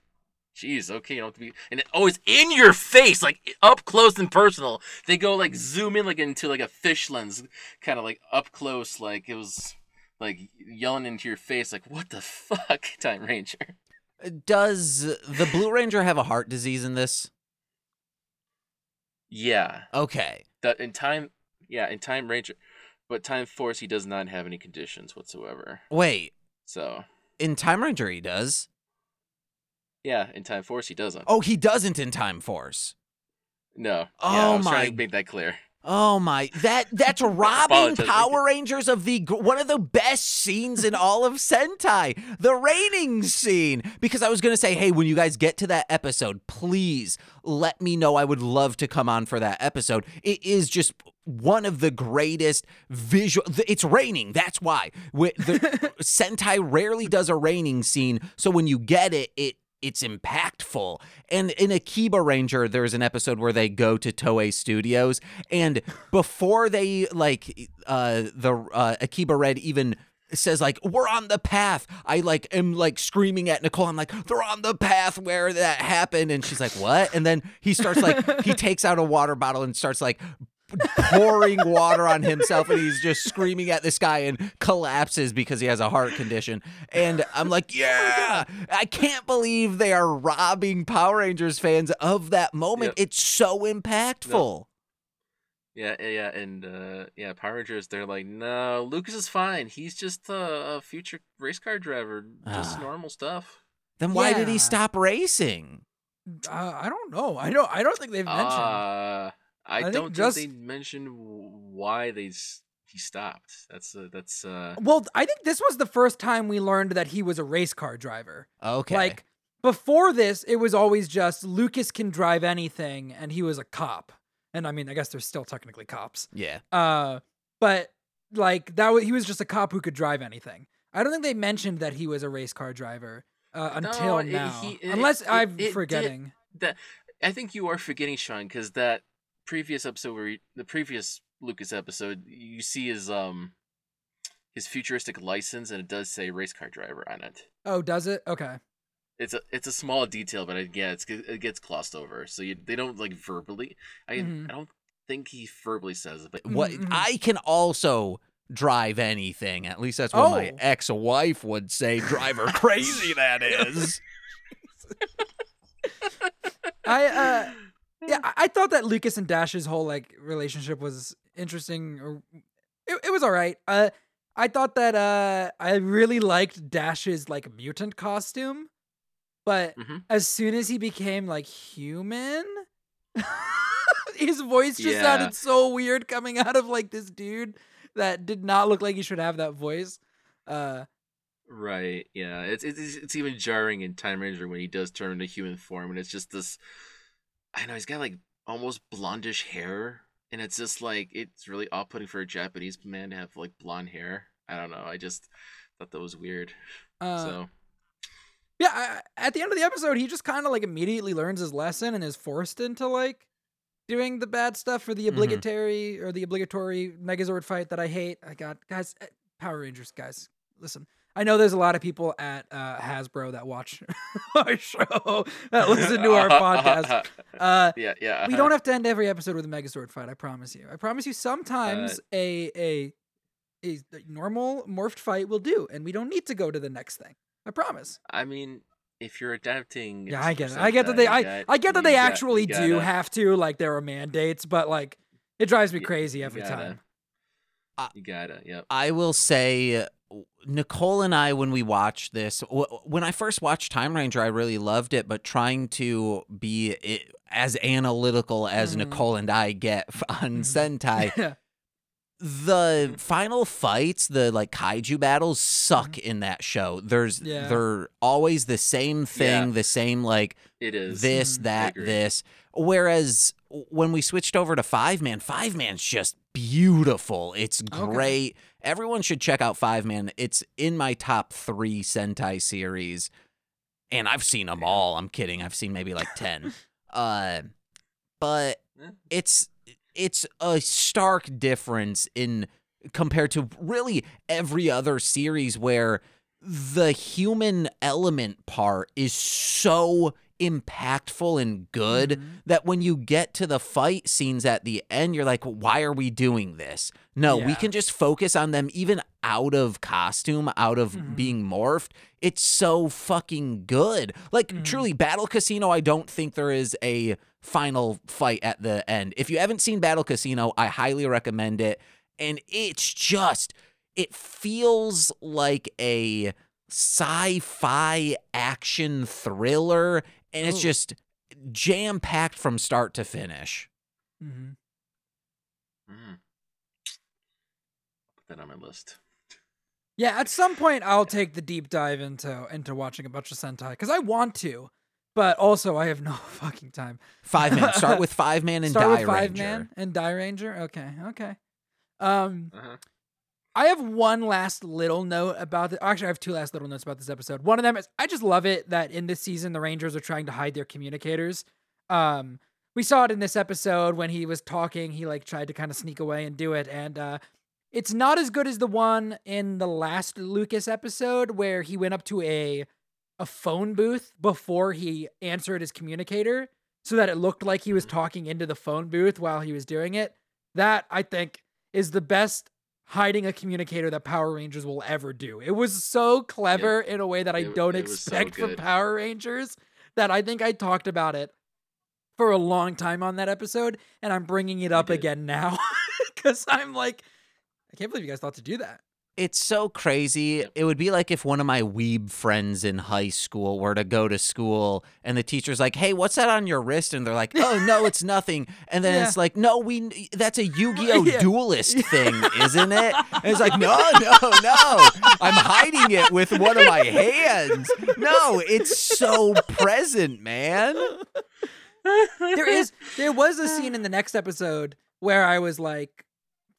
Jeez, okay, you don't have to be, and it, oh, it's in your face, like up close and personal. They go like mm. zoom in like into like a fish lens, kind of like up close, like it was like yelling into your face, like what the fuck, (laughs) Time Ranger. Uh, does the Blue Ranger have a heart disease in this Yeah, okay that in time, yeah, in Time Ranger, but Time Force, he does not have any conditions whatsoever. wait So in Time Ranger he does yeah, in Time Force, he doesn't. oh he doesn't in Time Force No. yeah, Oh I was trying my- to make that clear. Oh my! That that's (laughs) robbing Power Rangers of the one of the best scenes in all of Sentai, the raining scene. Because I was gonna say, hey, when you guys get to that episode, please let me know. I would love to come on for that episode. It is just one of the greatest visual. It's raining. That's why the (laughs) Sentai rarely does a raining scene. So when you get it, it it's impactful. And in Akiba Ranger, there's an episode where they go to Toei Studios, and before they like uh the uh, Akiba Red even says like we're on the path i like am like screaming at nicole i'm like they're on the path where that happened and she's like what and then he starts like he (laughs) takes out a water bottle and starts like pouring water on himself and he's just screaming at this guy and collapses because he has a heart condition. And I'm like, yeah, I can't believe they are robbing Power Rangers fans of that moment. Yep. It's so impactful. Yeah, yeah, yeah, and uh, yeah, Power Rangers. They're like, no, Lucas is fine. He's just a, a future race car driver. Just Ah. normal stuff. Then why did he stop racing? Uh, I don't know. I don't. I don't think they've mentioned. Uh, I, don't just- think they mentioned why they he stopped. That's uh, that's uh, well, I think this was the first time we learned that he was a race car driver. Okay. Like before this, it was always just Lucas can drive anything, and he was a cop. And I mean, I guess they're still technically cops. yeah. Uh, but like that, was, he was just a cop who could drive anything. I don't think they mentioned that he was a race car driver uh, until No, it- now, he- it- unless it- I'm it did- forgetting. that. I think you are forgetting Sean because that previous episode where he, the previous Lucas episode, you see his um his futuristic license and it does say race car driver on it. Oh, does it? Okay. It's a it's a small detail, but it, yeah, it's it gets glossed over. So you they don't like verbally. I Mhm. I don't think he verbally says it, but What Mhm, mhm. I can also drive anything. At least that's what my Oh. ex-wife would say. Drive her (laughs) crazy that is. (laughs) I uh yeah, I, I thought that Lucas and Dash's whole like relationship was interesting. Or it, it was all right. Uh, I thought that uh I really liked Dash's like mutant costume, but Mhm. as soon as he became like human, (laughs) his voice just Yeah. sounded so weird coming out of like this dude that did not look like he should have that voice. Uh, Right. Yeah. It's it's it's even jarring in Time Ranger when he does turn into human form, and it's just this. I know he's got like almost blondish hair, and it's just like it's really off-putting for a Japanese man to have like blonde hair. I don't know. I just thought that was weird. uh, so yeah. I, at the end of the episode, he just kind of like immediately learns his lesson and is forced into like doing the bad stuff for the Mhm. obligatory or the obligatory Megazord fight that I hate. I got guys, eh, Power Rangers guys. Listen, I know there's a lot of people at uh, Hasbro that watch (laughs) our show that listen to our podcast. (laughs) Uh, yeah. Yeah. we don't have to end every episode with a Megazord fight. I promise you. I promise you. Sometimes Uh, a a a normal morphed fight will do, and we don't need to go to the next thing. I promise. I mean, if you're adapting, Yeah, I get it. I get that Sentai, they I, got- I get that you they got- actually do gotta- have to. Like there are mandates, but like it drives me crazy every gotta- time. You gotta. Yep. I will say, uh, Nicole and I, when we watched this, w- when I first watched Time Ranger, I really loved it. But trying to be i as analytical as Mhm. Nicole and I get f- on Mhm. Sentai, (laughs) the final fights, the like kaiju battles, suck in that show. There's Mm-hmm. Yeah. they're always the same thing, Yeah. the same like It is. this, Mhm. that, this. Whereas when we switched over to Five Man, Five Man's just beautiful. It's Okay. Everyone should check out Five Man. It's in my top three Sentai series, and I've seen them all. I'm kidding. I've seen maybe like ten. (laughs) uh, but it's it's a stark difference in compared to really every other series where the human element part is so impactful and good Mhm. that when you get to the fight scenes at the end you're like why are we doing this no we can just focus on them even out of costume out of Mhm. being morphed it's so fucking good like Mhm. truly battle casino i don't think there is a final fight at the end if you haven't seen battle casino i highly recommend it and it's just it feels like a sci-fi action thriller and it's Ooh. just jam packed from start to finish Mhm. Mm. Put that on my list. Yeah, at some point I'll take the deep dive into into watching a bunch of Sentai because I want to, but also I have (laughs) no fucking time. five man start (laughs) with five man and Start die with Five ranger Man and Dairanger. Okay, okay. Um, Uh-huh. I have one last little note about the. Actually, I have two last little notes about this episode. One of them is I just love it that in this season the Rangers are trying to hide their communicators. Um, we saw it in this episode when he was talking. He like tried to kind of sneak away and do it, and uh, it's not as good as the one in the last Lucas episode where he went up to a a phone booth before he answered his communicator, so that it looked like he was talking into the phone booth while he was doing it. That I think is the best hiding a communicator that Power Rangers will ever do. It was so clever in a way that I It- don't it was so expect from. Power Rangers that I think I talked about it for a long time on that episode and I'm bringing it up again now (laughs) cuz I'm like I can't believe you guys thought to do that. It's so crazy. It would be like if one of my weeb friends in high school were to go to school and the teacher's like, "Hey, what's that on your wrist?" and they're like, (laughs) "Oh, no, it's nothing." And then Yeah. it's like, "No, we that's a Yu-Gi-Oh (laughs) Yeah. duelist thing, isn't it?" (laughs) And it's like, "No, no, no. I'm hiding it with one of my hands." No, it's so present, man. there is there was a scene in the next episode where I was like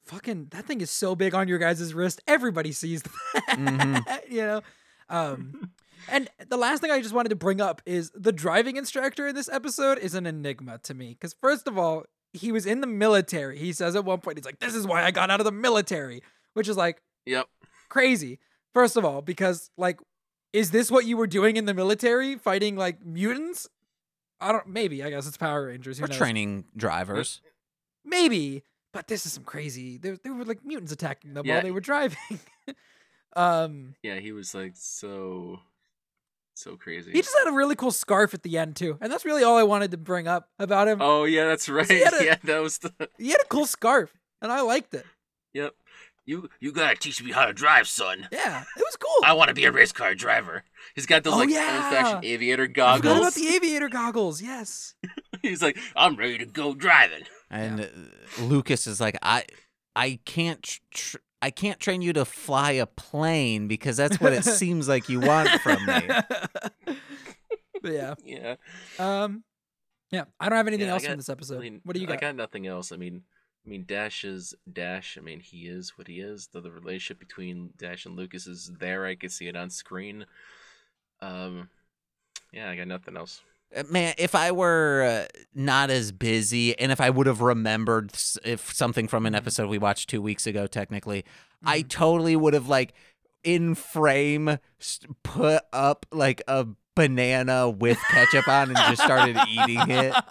fucking that thing is so big on your guys' wrist everybody sees (laughs) that Mhm. you know um and the last thing I just wanted to bring up is the driving instructor in this episode is an enigma to me cuz first of all he was in the military he says at one point he's like this is why I got out of the military which is like Yep. crazy first of all because like is this what you were doing in the military fighting like mutants I don't maybe I guess it's Power Rangers who knows? training drivers. Maybe, but this is some crazy. There, there were like mutants attacking them Yeah. while they were (laughs) driving. um, Yeah, he was like so, so crazy. he just had a really cool scarf at the end too, and that's really all I wanted to bring up about him. Oh yeah, that's (laughs) right. a- (laughs) yeah, that was the. He had a cool scarf, and I liked it. Yep. You you gotta teach me how to drive, son. Yeah, it was cool. I want to be a race car driver. He's got those Oh, like yeah. old-fashioned aviator I forgot about the aviator goggles. Yes. He's like, I'm ready to go driving. And uh, Lucas is like, I, I can't, tr- tr- I can't train you to fly a plane because that's what it (laughs) seems like you want from me. But (laughs) yeah. Yeah. Um. Yeah. I don't have anything Yeah, else got- from this episode. I mean, what do you got? I got? got nothing else. I mean, I mean, Dash is Dash. I mean, he is what he is. The, the relationship between Dash and Lucas is there. I could see it on screen. Um, yeah, I got nothing else. Uh, Man, if I were uh, not as busy and if I would have remembered s- if something from an Mhm. episode we watched two weeks ago, technically, I Mhm. totally would have like in frame st- put up like a banana with ketchup on and just started eating it. (laughs)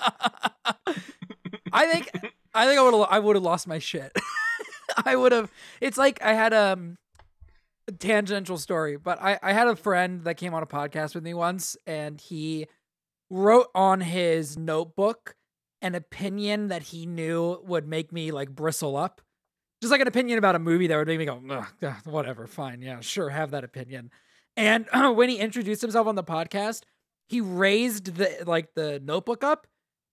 I think I think I would have I would have lost my shit. (laughs) I would have. It's like I had um, a tangential story, but I I had a friend that came on a podcast with me once, and he wrote on his notebook an opinion that he knew would make me like bristle up. Just like an opinion about a movie that would make me go, Ugh, whatever, fine, yeah, sure, have that opinion. And (clears throat) when he introduced himself on the podcast, he raised the like the notebook up,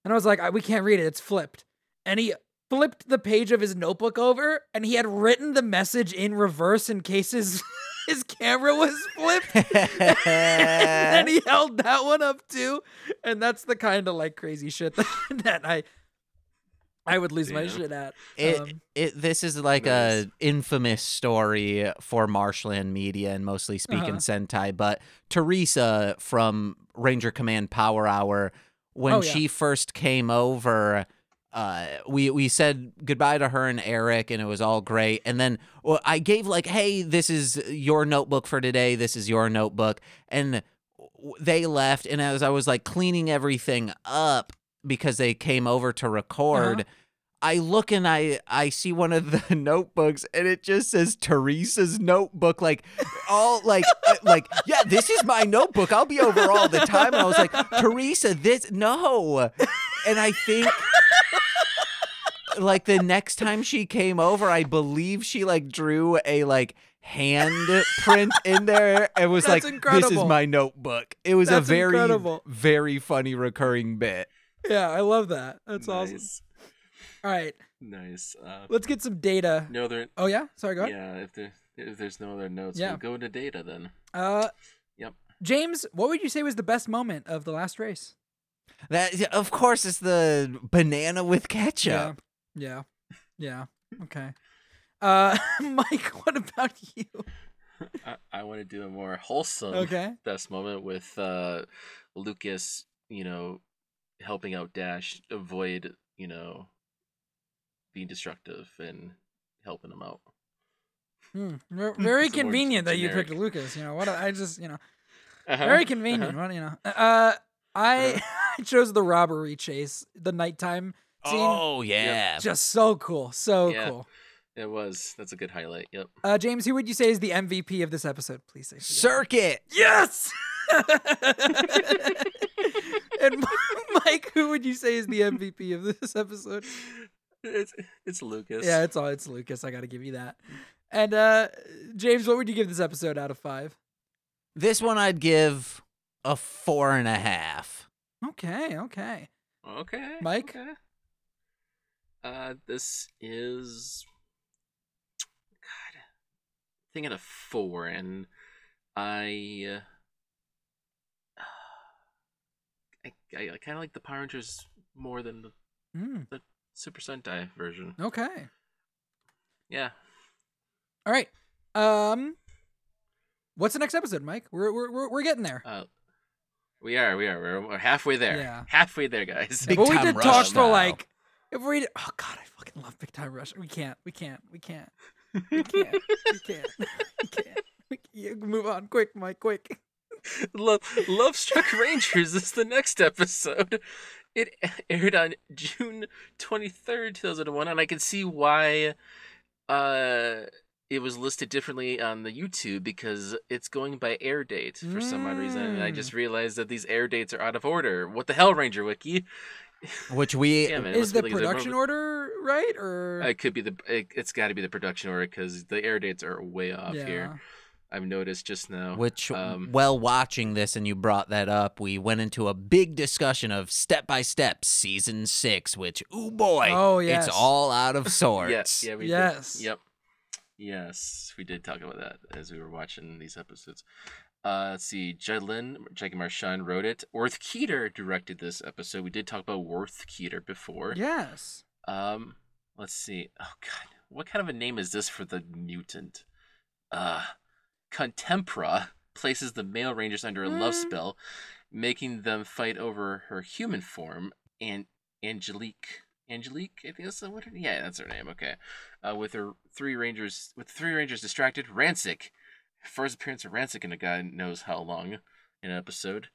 and I was like, I, we can't read it, it's flipped. And he flipped the page of his notebook over, and he had written the message in reverse in case his (laughs) his camera was flipped. (laughs) and then he (laughs) held that one up too, and that's the kind of like crazy shit that, that I I would lose my shit at. It, Um, it this is like Nice. a infamous story for Marshland Media and Mostly Speakin' Uh-huh. Sentai, but Teresa from Ranger Command Power Hour, when Oh, yeah. she first came over, uh, we we said goodbye to her and Eric, and it was all great. And then well, I gave like, "Hey, this is your notebook for today. This is your notebook," and they left. And as I was like cleaning everything up because they came over to record. I look and I I see one of the (laughs) notebooks and it just says Teresa's notebook like all like uh, like yeah this is my notebook I'll be over all the time and I was like Teresa this no and I think like the next time she came over I believe she like drew a like hand print in there and was That's like this is my notebook it was That's a very incredible. very funny recurring bit yeah, I love that. That's awesome. All right, Nice. Uh, let's get some data. no other. Oh yeah, sorry, go ahead. Yeah, if there if there's no other notes, Yeah. we'll go to data then. Uh, Yep. James, what would you say was the best moment of the last race? That of course it's the banana with ketchup Yeah, yeah, yeah. Okay. Uh, (laughs) Mike, what about you? (laughs) I, I want to do a more wholesome Okay. best moment with uh, Lucas. You know, helping out Dash avoid you know being destructive and helping him out. Hmm. Ver- (laughs) Very It's a more convenient that you picked Lucas. You know what? I just you know Uh-huh, very convenient. What you know? Uh, I (laughs) I chose the robbery chase, the nighttime scene. oh yeah Just so cool, so Yeah. cool. It was. That's a good highlight. Yep. Uh, James, who would you say is the MVP of this episode? Please say. circuit Yes. (laughs) and (laughs) Mike, who would you say is the MVP of this episode? It's it's Lucas. Yeah, it's all it's Lucas. I got to give you that. And uh James, what would you give this episode out of five? This one I'd give a four and a half. Okay, okay. Okay. Mike? Okay. Uh, this is God. Thinking of four, and I. Uh, (sighs) I, I, I kind of like the Power Rangers more than the Mm, Super Sentai version. okay. Yeah. All right. Um, what's the next episode, Mike? We're we're we're, we're getting there. Uh, we are. We are. We're, we're halfway there. Yeah. Halfway there, guys. Big but we did Rush talk for like if we. Oh God, I fucking love Big Time Rush. We can't. We can't. We can't. We (laughs) can't. (laughs) we can't. We can't. We can't. Move on, quick, Mike, quick. (laughs) Love Love Struck Rangers is the next episode. It aired on June 23rd, 2001, and I can see why uh it was listed differently on the YouTube because it's going by air date for some odd reason. And I Mm. just realized that these air dates are out of order. What the hell, Ranger Wiki? Which (laughs) we Damn it. it Is the production order right or? It could be the. It, it's got to be the production order because the air dates are way off here. I've noticed just now. Which, um, well, watching this and you brought that up, we went into a big discussion of Step by Step season six, which, oh boy, Oh, yes. it's all out of (laughs) sorts. Yes, yeah, we Yes. did. Yep. Yes, we did talk about that as we were watching these episodes. Uh, let's see. Judd Lynn, Jackie Marchand wrote it. Worth Keeter directed this episode. We did talk about Worth Keeter before. Yes. Um, let's see. Oh God, what kind of a name is this for the mutant? Uh, Contemptra places the male rangers under a love Mm. spell, making them fight over her human form. And Angelique, Angelique, I think that's what. Her, yeah, that's her name. Okay. Uh, with her three rangers, with three rangers distracted, Ransik. First appearance of Ransik in a guy knows how long in an episode.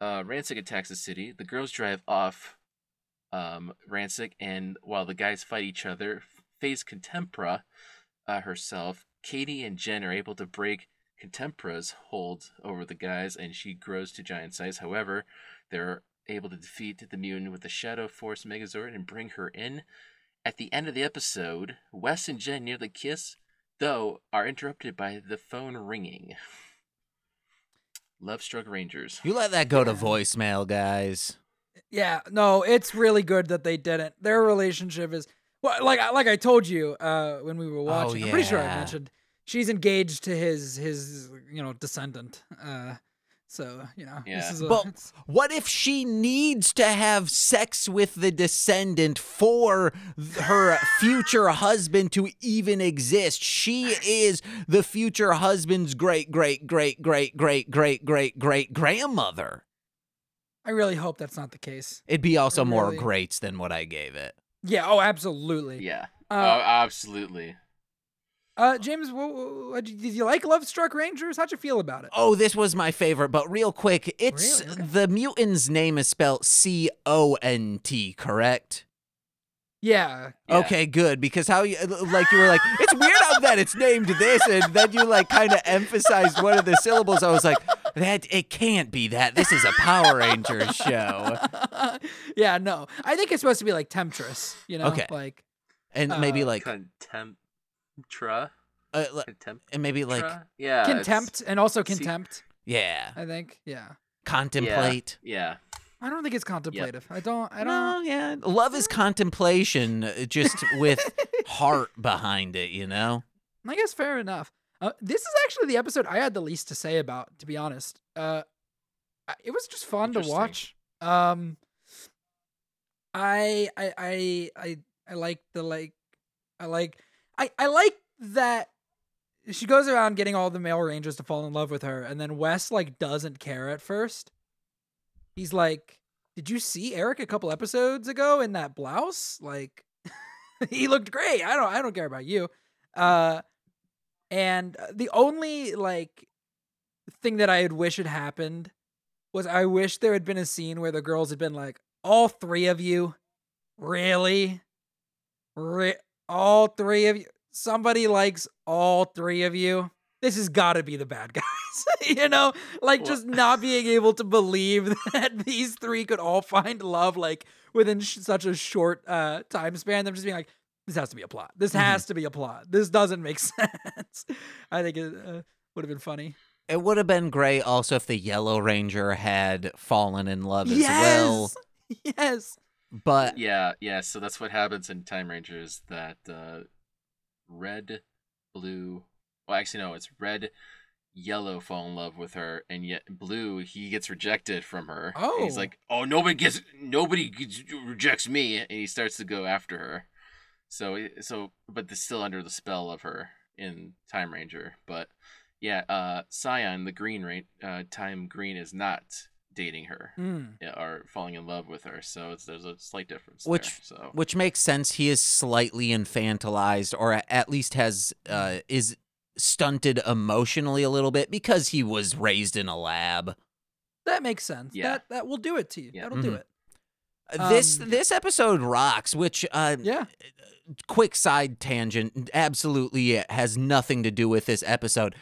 Uh, Ransik attacks the city. The girls drive off um, Ransik, and while the guys fight each other, face Contemptra uh, herself. Katie and Jen are able to break Contemptra's hold over the guys, and she grows to giant size. However, they're able to defeat the mutant with the Shadow Force Megazord and bring her in. At the end of the episode, Wes and Jen nearly kiss, though are interrupted by the phone ringing. Love Struck Rangers. You let that go to voicemail, guys. Yeah, no, it's really good that they didn't. Their relationship is well, like like I told you uh, when we were watching. I'm pretty sure I mentioned she's engaged to his his you know descendant. Uh, so you know Yeah. this is a, But it's- what if she needs to have sex with the descendant for her future (laughs) husband to even exist? She is the future husband's great, great, great, great, great, great, great, great grandmother. I really hope that's not the case. It'd be also more greats than what I gave it. Yeah. Oh, absolutely. Yeah. Uh, oh, absolutely. Uh, James, wha- wha- wha- did you like Love Struck Rangers? How'd you feel about it? Oh, this was my favorite, but real quick, it's Really? Okay. the mutant's name is spelled C O N T, correct? Yeah. Yeah. Okay, good. Because how you like you were like, it's weird how that it's named this, and then you like kind of emphasized one of the syllables. I was like, that it can't be that. This is a Power Rangers show, (laughs) yeah. No, I think it's supposed to be like Temptress. You know, Okay. like and maybe Uh, like, Contemptra? uh, li- Contempt? and maybe like, yeah. contempt and also see- contempt. yeah, I think. Yeah. contemplate. Yeah. I don't think it's contemplative. I don't. I don't. No, yeah, love is contemplation, uh, just (laughs) with heart behind it. You know. I guess fair enough. Uh, this is actually the episode I had the least to say about, to be honest. Uh, it was just fun to watch. Um, I I I I I like the like, I like I I like that she goes around getting all the male rangers to fall in love with her, and then Wes like doesn't care at first. He's like, "Did you see Eric a couple episodes ago in that blouse? Like, (laughs) he looked great. I don't I don't care about you." Uh, and the only like thing that I had wish had happened was I wish there had been a scene where the girls had been like, "All three of you, really, Re- all three of you. Somebody likes all three of you. This has got to be the bad (laughs) guys." you know, like Well- just not being able to believe (laughs) that these three could all find love like within sh- such a short uh time span. Them just being like, this has to be a plot. This Mhm. has to be a plot. This doesn't make (laughs) sense. I think it uh, would have been funny. It would have been great also if the Yellow Ranger had fallen in love as well. yes, yes. But Yeah, yeah. So that's what happens in Time Rangers. That uh, red, blue. Well, actually, no. It's red, yellow fall in love with her, and yet blue he gets rejected from her. And he's Oh. like, "Oh, nobody gets, nobody gets, rejects me," and he starts to go after her. So, so, but they're still under the spell of her in Time Ranger. But yeah, uh, Sion, the Green Rain, uh, Time Green is not dating her Mm. yeah, are falling in love with her. So it's, there's a slight difference. Which- there, so which makes sense. He is slightly infantilized, or at least has uh, is stunted emotionally a little bit because he was raised in a lab. That makes sense. Yeah. That that will do it to you. Yeah. That'll do Mhm. it. Uh, this Um, this episode rocks. Which uh, Yeah. quick side tangent, absolutely it has nothing to do with this episode.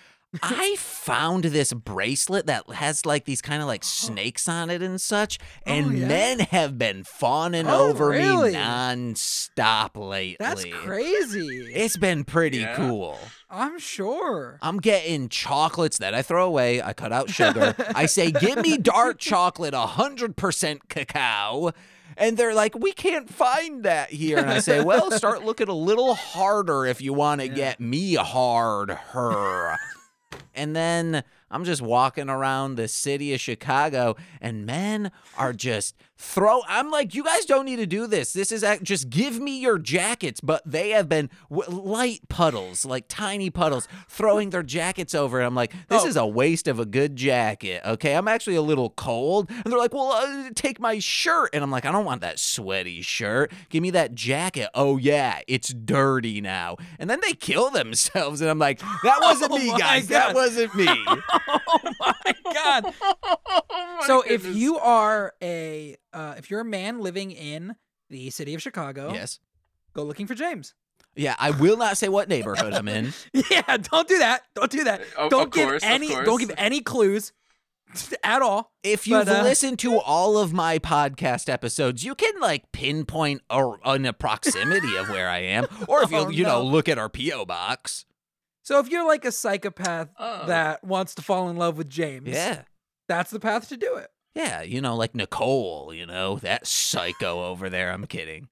I found this bracelet that has like these kind of like snakes on it and such, oh, and Oh, yeah? men have been fawning Oh, over really? me nonstop lately. That's crazy. It's been pretty Yeah. cool. I'm sure. I'm getting chocolates that I throw away. I cut out sugar. I say, give me dark chocolate, 100% cacao. And they're like, we can't find that here. And I say, well, start looking a little harder if you want to Yeah. get me hard, her. And then I'm just walking around the city of Chicago, and men are just throw. I'm like, you guys don't need to do this. This is just give me your jackets. But they have been light puddles, like tiny puddles, throwing their jackets over. And I'm like, this Oh. is a waste of a good jacket. Okay, I'm actually a little cold. And they're like, well, uh, take my shirt. And I'm like, I don't want that sweaty shirt. Give me that jacket. Oh yeah, it's dirty now. And then they kill themselves, and I'm like, that (laughs) wasn't Oh me, guys. That wasn't me. (laughs) oh my god. (laughs) Oh my so if you are a uh, if you're a man living in the city of Chicago, yes. go looking for James. Yeah, I will not say what neighborhood I'm in. (laughs) Yeah, don't do that. Don't do that. Of- don't of give course, any don't give any clues (laughs) at all. If you've But, uh, listened to all of my podcast episodes, you can like pinpoint a, an proximity of where I am, (laughs) or if you Oh, you know look at our PO box. So if you're like a psychopath Oh. that wants to fall in love with James, Yeah, that's the path to do it. Yeah, you know, like Nicole, you know that psycho over there. I'm kidding.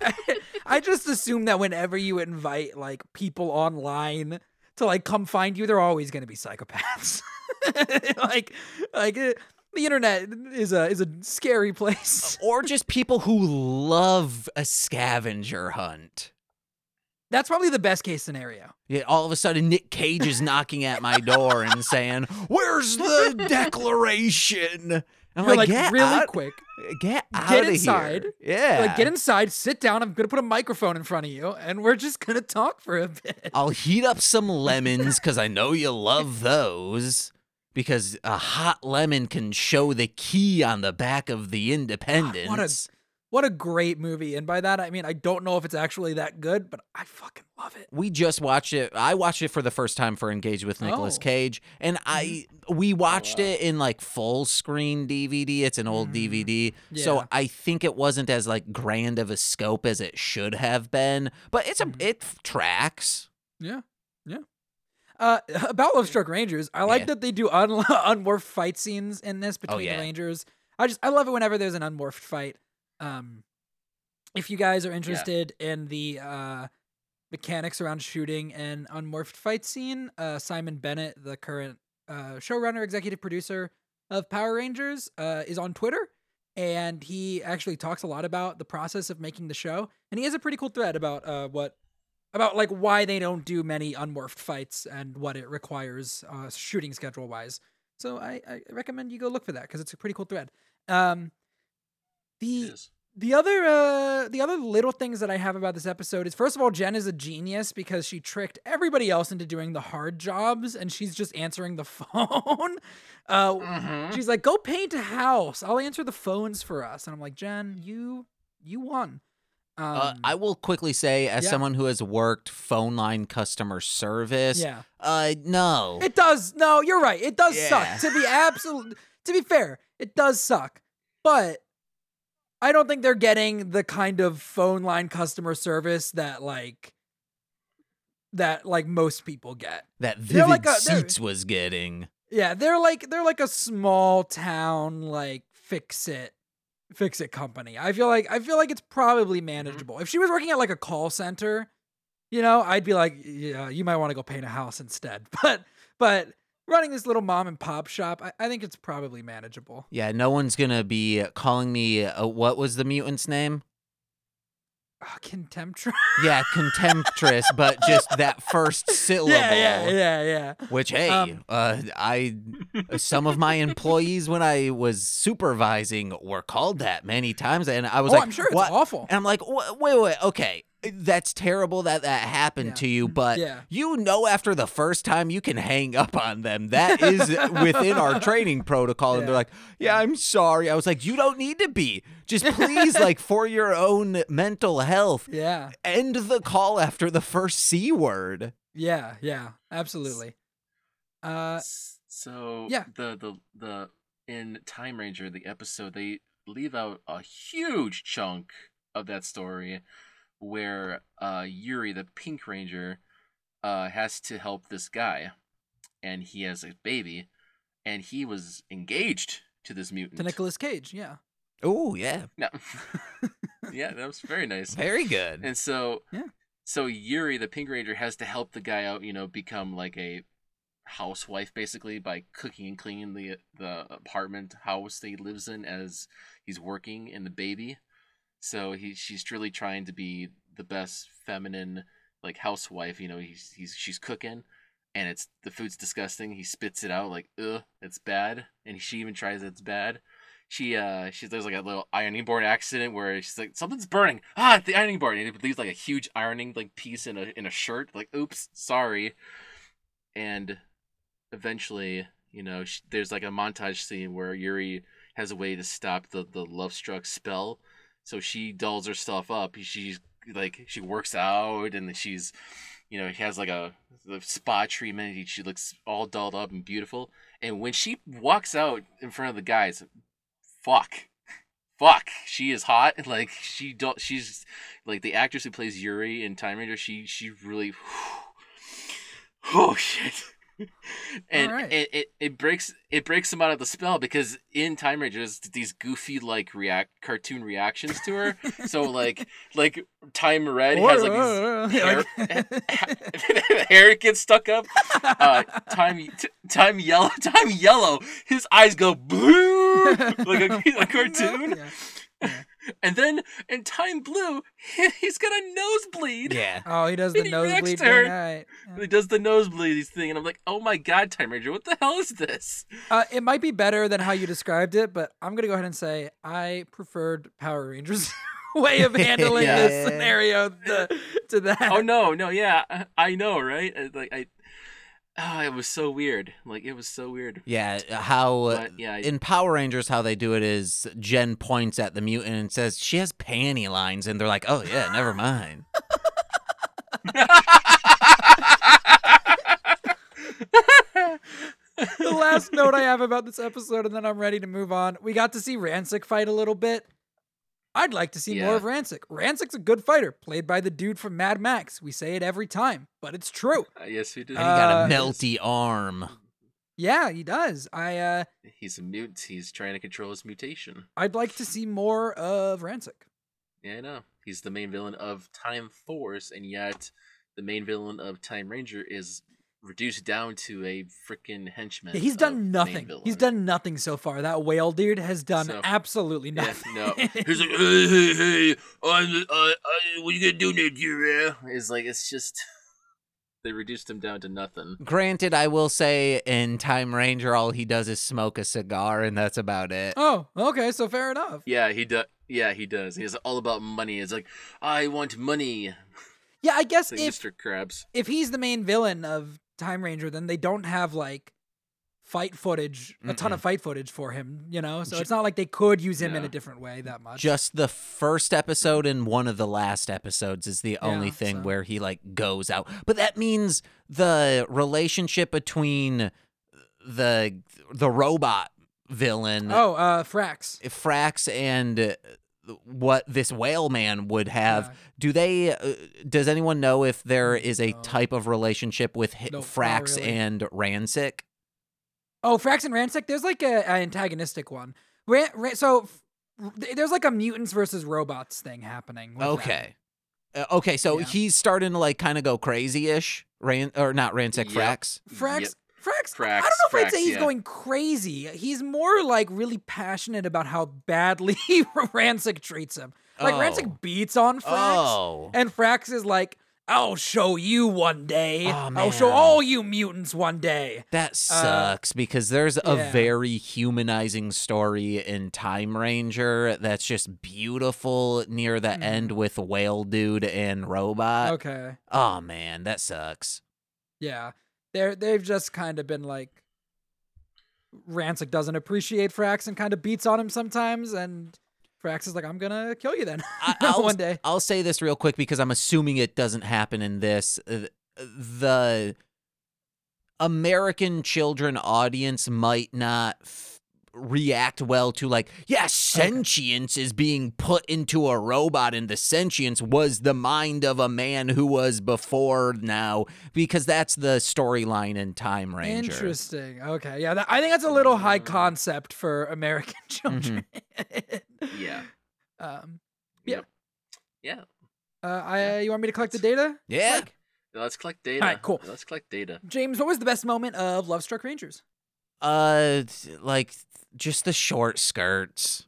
(laughs) I just assume that whenever you invite like people online to like come find you, they're always going to be psychopaths. (laughs) like, like uh, the internet is a is a scary place. Or just people who love a scavenger hunt. That's probably the best case scenario. Yeah, all of a sudden Nick Cage is knocking at my door and saying, "Where's the declaration?" I'm You're like, like "Get really out, quick. get out Get of inside. here!" Yeah, Like get inside, sit down. I'm gonna put a microphone in front of you, and we're just gonna talk for a bit. I'll heat up some lemons because I know you love those. Because a hot lemon can show the key on the back of the ah, Independence. What a great movie! And by that I mean I don't know if it's actually that good, but I fucking love it. we just watched it. I watched it for the first time for Engage with Nicolas Oh. Cage, and I we watched wow. it in like full screen DVD. It's an old Mm. DVD, so I think it wasn't as like grand of a scope as it should have been. But it's a Mhm. it tracks. Yeah, yeah. Uh, (laughs) about Love Struck Rangers, I like Yeah. that they do un- (laughs) unmorphed fight scenes in this between Oh, yeah. the Rangers. I just I love it whenever there's an unmorphed fight. Um, if you guys are interested in the uh mechanics around shooting an unmorphed fight scene, uh, Simon Bennett, the current uh, showrunner, executive producer of Power Rangers, uh, is on Twitter. And he actually talks a lot about the process of making the show, and he has a pretty cool thread about uh, what about like why they don't do many unmorphed fights and what it requires uh, shooting schedule wise. So I, I recommend you go look for that because it's a pretty cool thread. Um, the. The other uh the other little things that I have about this episode is first of all Jen is a genius because she tricked everybody else into doing the hard jobs and she's just answering the (laughs) phone. uh Mhm. she's like go paint a house. I'll answer the phones for us. And I'm like, "Jen, you you won." Um uh, I will quickly say, as yeah. someone who has worked phone line customer service, yeah. uh, no, It does. No, you're right. It does Yeah. suck. To be absolute to be fair, it does suck. But I don't think they're getting the kind of phone line customer service that like that like most people get. that Vivid like a- Seats was getting. Yeah, they're like they're like a small town like fix it fix it company. I feel like I feel like it's probably mm-hmm. manageable. If she was working at like a call center, you know, I'd be like, yeah, you might want to go paint a house instead. (laughs) But but running this little mom and pop shop, I, I think it's probably manageable. Yeah, no one's gonna be calling me. Uh, what was the mutant's name? Oh, contemptuous. Yeah, contemptuous, (laughs) but just that first syllable. yeah, yeah, yeah, yeah. Which hey, Um, uh, I some of my employees when I was supervising were called that many times, and I was oh, like, I'm sure it's "What?" awful. And I'm like, wait, wait, okay. That's terrible that that happened Yeah. to you, but Yeah. you know after the first time you can hang up on them. That is within our training protocol. And they're like, yeah, I'm sorry. I was like, you don't need to be. Just please, like, (laughs) for your own mental health, Yeah. end the call after the first C word. Yeah, yeah, absolutely. Uh, so yeah. the the the in Time Ranger the episode they leave out a huge chunk of that story where uh Yuri the Pink Ranger uh has to help this guy and he has a baby and he was engaged to this mutant. to Nicolas Cage, yeah. Oh yeah, No. (laughs) yeah, that was very nice. very good. And so, Yeah. so Yuri, the Pink Ranger, has to help the guy out. You know, become like a housewife basically by cooking and cleaning the the apartment house that he lives in as he's working in the baby. So he she's really trying to be the best feminine like housewife. You know, he's he's she's cooking. And it's the food's disgusting. He spits it out like, ugh, it's bad. And she even tries it's bad she uh she there's like a little ironing board accident where she's like something's burning ah the ironing board and it leaves like a huge ironing like piece in a in a shirt like oops sorry and eventually you know sh there's like a montage scene where Yuri has a way to stop the the love struck spell so she dolls her stuff up. She's like she works out and she's you know she has like a the spa treatment she looks all dolled up and beautiful. And when she walks out in front of the guys fuck. Fuck. She is hot. (laughs) Like she don't she's like the actress who plays yuri in time ranger she she really (sighs) oh shit (laughs) and Alright. it, it it breaks it breaks him out of the spell because in time ranger there's these goofy like react cartoon reactions to her so like (laughs) like time red has like these hair, (laughs) hair gets stuck up. Uh, time, t- time yellow, time yellow. His eyes go blue like a, a cartoon. Yeah. (laughs) And then in time blue, he, (laughs) he's got a nosebleed. Yeah. (laughs) Oh, he does the And he nosebleed to her. thing. All right. He does the nosebleed thing, and I'm like, oh my god, Time Ranger, what the hell is this? Uh, it might be better than how you described it, but I'm gonna go ahead and say I preferred Power Rangers way of handling Yeah. this scenario to, to that. Oh no, no, yeah, I- I know, right? Like I, oh, it was so weird. Like it was so weird. Yeah, how uh, But yeah, I- in Power Rangers how they do it is Jen points at the mutant and says she has panty lines and they're like, "Oh yeah, never mind." (laughs) the last note I have about this episode, and then I'm ready to move on. We got to see Ransik fight a little bit. I'd like to see more of Ransik. Ransik's a good fighter, played by the dude from Mad Max. We say it every time, but it's true. (laughs) Uh, yes, we did. And he got Uh, a melty arm. Yeah, he does. I uh, He's a mute. He's trying to control his mutation. I'd like to see more of Ransik. Yeah, I know. He's the main villain of Time Force, and yet the main villain of Time Ranger is reduced down to a freaking henchman. Yeah, he's done nothing. He's done nothing so far. That whale dude has done So- absolutely Yeah, nothing. no. (laughs) He's like, hey, hey, hey, I'm, uh, uh, what you gonna do Nigeria? year? eh?" It's like it's just they reduced him down to nothing. Granted, I will say in Time Ranger all he does is smoke a cigar and that's about it. oh, okay, so fair enough. Yeah, he does. Yeah, he does. He's all about money. It's like I want money. Yeah, I guess Like if Mr. Krabs. if he's the main villain of Time Ranger, then they don't have like fight footage, a ton of fight footage for him, you know? So it's not like they could use him in a different way that much. Just the first episode and one of the last episodes is the only Yeah, thing so- where he like goes out. But that means the relationship between the the robot villain oh, uh Frax. Frax and what this whale man would have Yeah. do they uh, does anyone know if there is a No. type of relationship with not Frax really. and Ransik Oh, Frax and Ransik, there's like a, a antagonistic one. Ran, Ran, so f- there's like a mutants versus robots thing happening. okay Uh, okay so Yeah. he's starting to like kind of go crazy-ish Ran or not Ransik Yep. Frax Frax, Yep. Frax, Frax, I don't know if I'd say he's yeah. going crazy. He's more like really passionate about how badly (laughs) Ransik treats him. Like Oh. Ransik beats on Frax, oh and Frax is like, "I'll show you one day. Oh, I'll show all you mutants one day." That sucks because there's a uh, yeah. very humanizing story in Time Ranger that's just beautiful near the Mhm. end with Whale Dude and Robot. okay, Oh man, that sucks. yeah, they're they've just kind of been like, Ransik doesn't appreciate Frax and kind of beats on him sometimes, and Frax is like, "I'm gonna kill you then (laughs) I- I'll- one day." I'll say this real quick because I'm assuming it doesn't happen in this. Uh, the American children audience might not react well to like, yeah, sentience is being put into a robot and the sentience was the mind of a man who was before now because that's the storyline in Time Ranger. Interesting. Okay. Yeah, that, I think that's a little high concept for American (laughs) children. Yeah. um, Yeah. Yep. Yeah. uh, I, you want me to collect the data? Yeah. Mike? Let's collect data. Alright, cool. Let's collect data. James, what was the best moment of Love Struck Rangers? Uh like just the short skirts.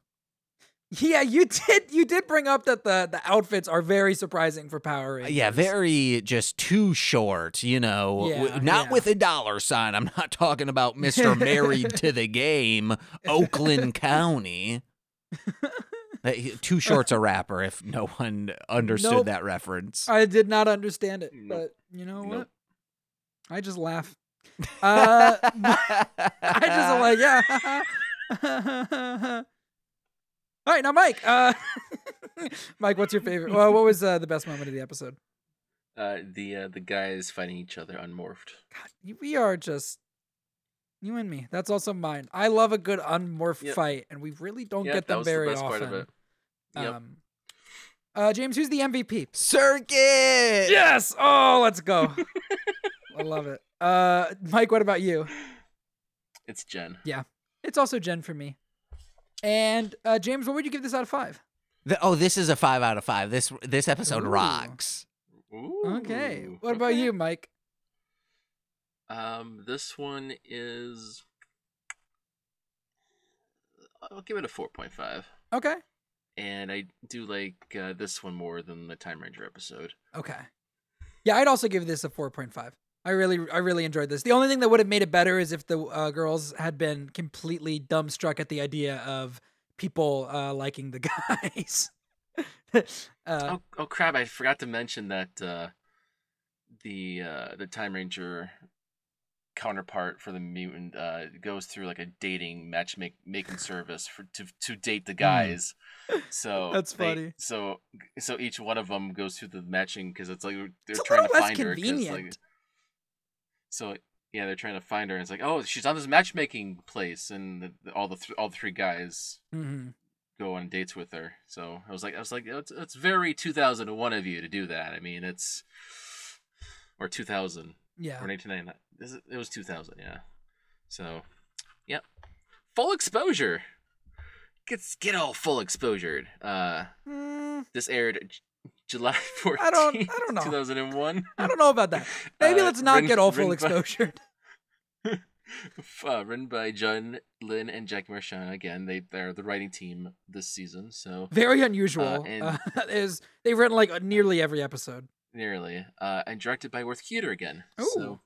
Yeah, you did. You did bring up that the the outfits are very surprising for Power Rangers. Yeah, very just too short, you know. Yeah, not yeah. with a dollar sign. I'm not talking about Mr. Married to (laughs) the Game, Oakland County. (laughs) Uh, Too short's a rapper if no one understood Nope. that reference. I did not understand it, Nope. but you know what? I just laugh. (laughs) Uh, I just like, yeah. All right, now Mike. Uh, (laughs) Mike, what's your favorite? Well, what was uh, the best moment of the episode? Uh, the uh, the guys fighting each other unmorphed. God, we are just you and me. That's also mine. I love a good unmorphed Yep. fight, and we really don't Yeah, get that them was very the best often. part of it. Yep. Um, uh, James, who's the MVP? Circuit! Yes. Oh, let's go. (laughs) I love it. Uh, Mike, what about you? it's Jen. It's also Jen for me. And uh, James, what would you give this out of five? The- oh, this is a five out of five. This this episode Ooh. rocks. Okay. Ooh, What about you, Mike? Um, this one is. I'll give it a four point five, Okay. and I do like uh, this one more than the Time Ranger episode. Okay. Yeah, I'd also give this a 4.5. I really, I really enjoyed this. The only thing that would have made it better is if the uh, girls had been completely dumbstruck at the idea of people uh, liking the (laughs) guys. uh, oh, oh crap! I forgot to mention that uh, the uh, the Time Ranger counterpart for the mutant uh, goes through like a dating matchmaking service for to to date the guys. So Hmm. (laughs) That's they- funny. So so each one of them goes through the matching because it's like they're It's trying to find her. 'cause, like, convenient. So yeah, they're trying to find her. And it's like, oh, she's on this matchmaking place, and the, the- all the th- all the three guys mhm. go on dates with her. So I was like, I was like, it's, it's very 2001 of you to do that. I mean, it's or 2000 Yeah. or 1999. It was 2000, yeah. So, yep, full exposure. Get get all full exposured. Uh, Mm, this aired July 14th, I don't- I don't know. 2001. I don't know about that. (laughs) Maybe Uh, let's not written- get all full written by- exposure. (laughs) (laughs) uh, written by Judd Lynn and Jack Marchand. Again, they they're the writing team this season, so Very unusual. and- Uh, is they've written like nearly every episode. nearly. Uh, and directed by Worth Keeter again. Ooh. So,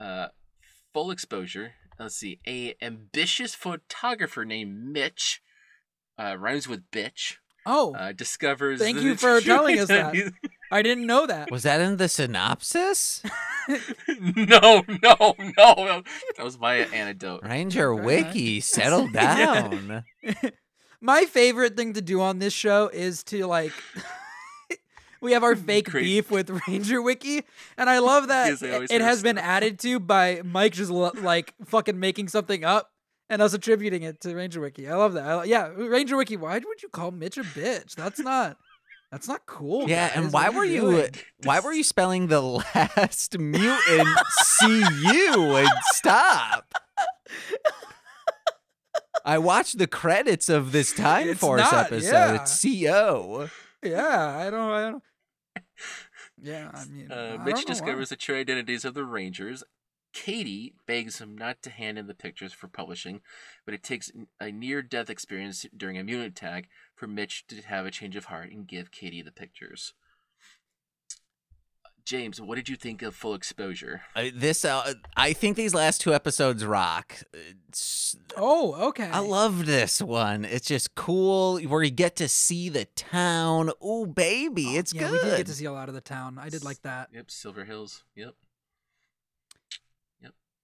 uh, full exposure. Let's see. A ambitious photographer named Mitch, uh, rhymes with bitch, Oh, uh, discovers. Thank the you for (laughs) telling us that. (laughs) I didn't know that. Was that in the synopsis? (laughs) no, no, no. That was my anecdote. Ranger Wiki, settle Yeah. down. My favorite thing to do on this show is to like we have our fake Great. beef with Ranger Wiki, and I love that Yes, it has been added to by Mike just lo- like fucking making something up and us attributing it to Ranger Wiki. I love that. I, yeah, Ranger Wiki. Why would you call Mitch a bitch? That's not. That's not cool. Yeah, guys. and why are were you doing? why were you spelling the last (laughs) mutant C U and stop? I watched the credits of this Time It's Force not, episode. yeah. It's C O. Yeah, I don't. I don't. Yeah, I mean, I Uh, don't Mitch know why. discovers the true identities of the Rangers. Katie begs him not to hand in the pictures for publishing, but it takes a near death experience during a mutant attack for Mitch to have a change of heart and give Katie the pictures. James, what did you think of Full Exposure? Uh, this uh, I think these last two episodes rock. It's, Oh, okay. I love this one. It's just cool where you get to see the town. Ooh, baby, it's yeah, good. we did get to see a lot of the town. I did like that. Yep, Silver Hills. Yep.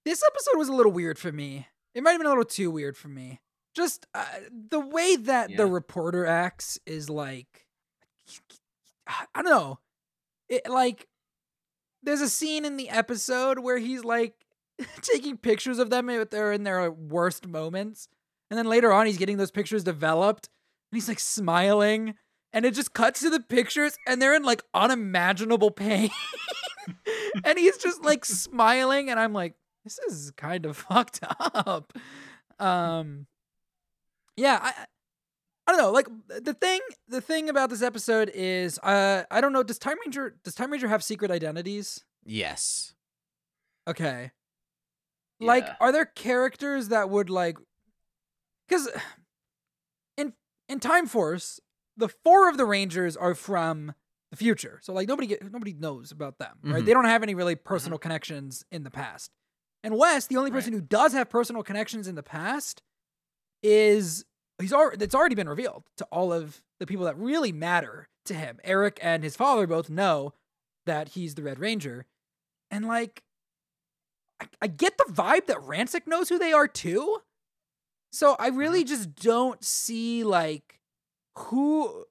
This episode was a little weird for me. It might have been a little too weird for me. Just uh, the way that the reporter acts is like, I don't know. It like there's a scene in the episode where he's like (laughs) taking pictures of them if they're in their worst moments. And then later on, he's getting those pictures developed and he's like smiling. And it just cuts to the pictures and they're in like unimaginable pain. (laughs) and he's just like smiling. And I'm like, this is kind of (laughs) fucked up. Um, yeah, I, I don't know. Like the thing, the thing about this episode is, uh, I don't know. Does Time Ranger does Time Ranger have secret identities? Yes. Okay. Like, are there characters that would like? Because in in Time Force, the four of the Rangers are from the future, so like nobody get, nobody knows about them, right? Mhm. They don't have any really personal connections in the past. And West, the only person who does have personal connections in the past, is he's already it's already been revealed to all of the people that really matter to him. Eric and his father both know that he's the Red Ranger, and like I, I get the vibe that Ransik knows who they are too. So I really mm-hmm. just don't see like who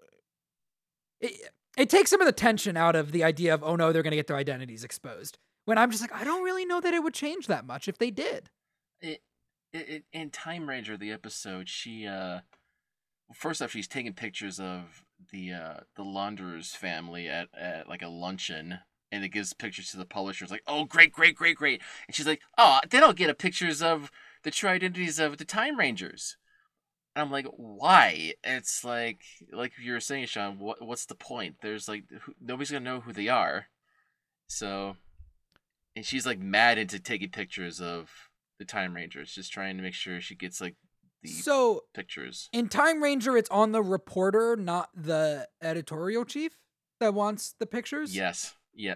it, it takes some of the tension out of the idea of oh no they're going to get their identities exposed. When I'm just like I don't really know that it would change that much if they did. it, it, in Time Ranger the episode she uh first off she's taking pictures of the uh the launderer's family at, at like a luncheon and it gives pictures to the publishers like oh great great great great. And she's like oh they don't get a pictures of the true identities of the Time Rangers. And I'm like why? It's like like you were saying Shawn what what's the point? There's like who, nobody's gonna know who they are. So and she's like mad into taking pictures of the Time Rangers, just trying to make sure she gets like the So pictures. in Time Ranger, it's on the reporter, not the editorial chief that wants the pictures. Yes. Yeah.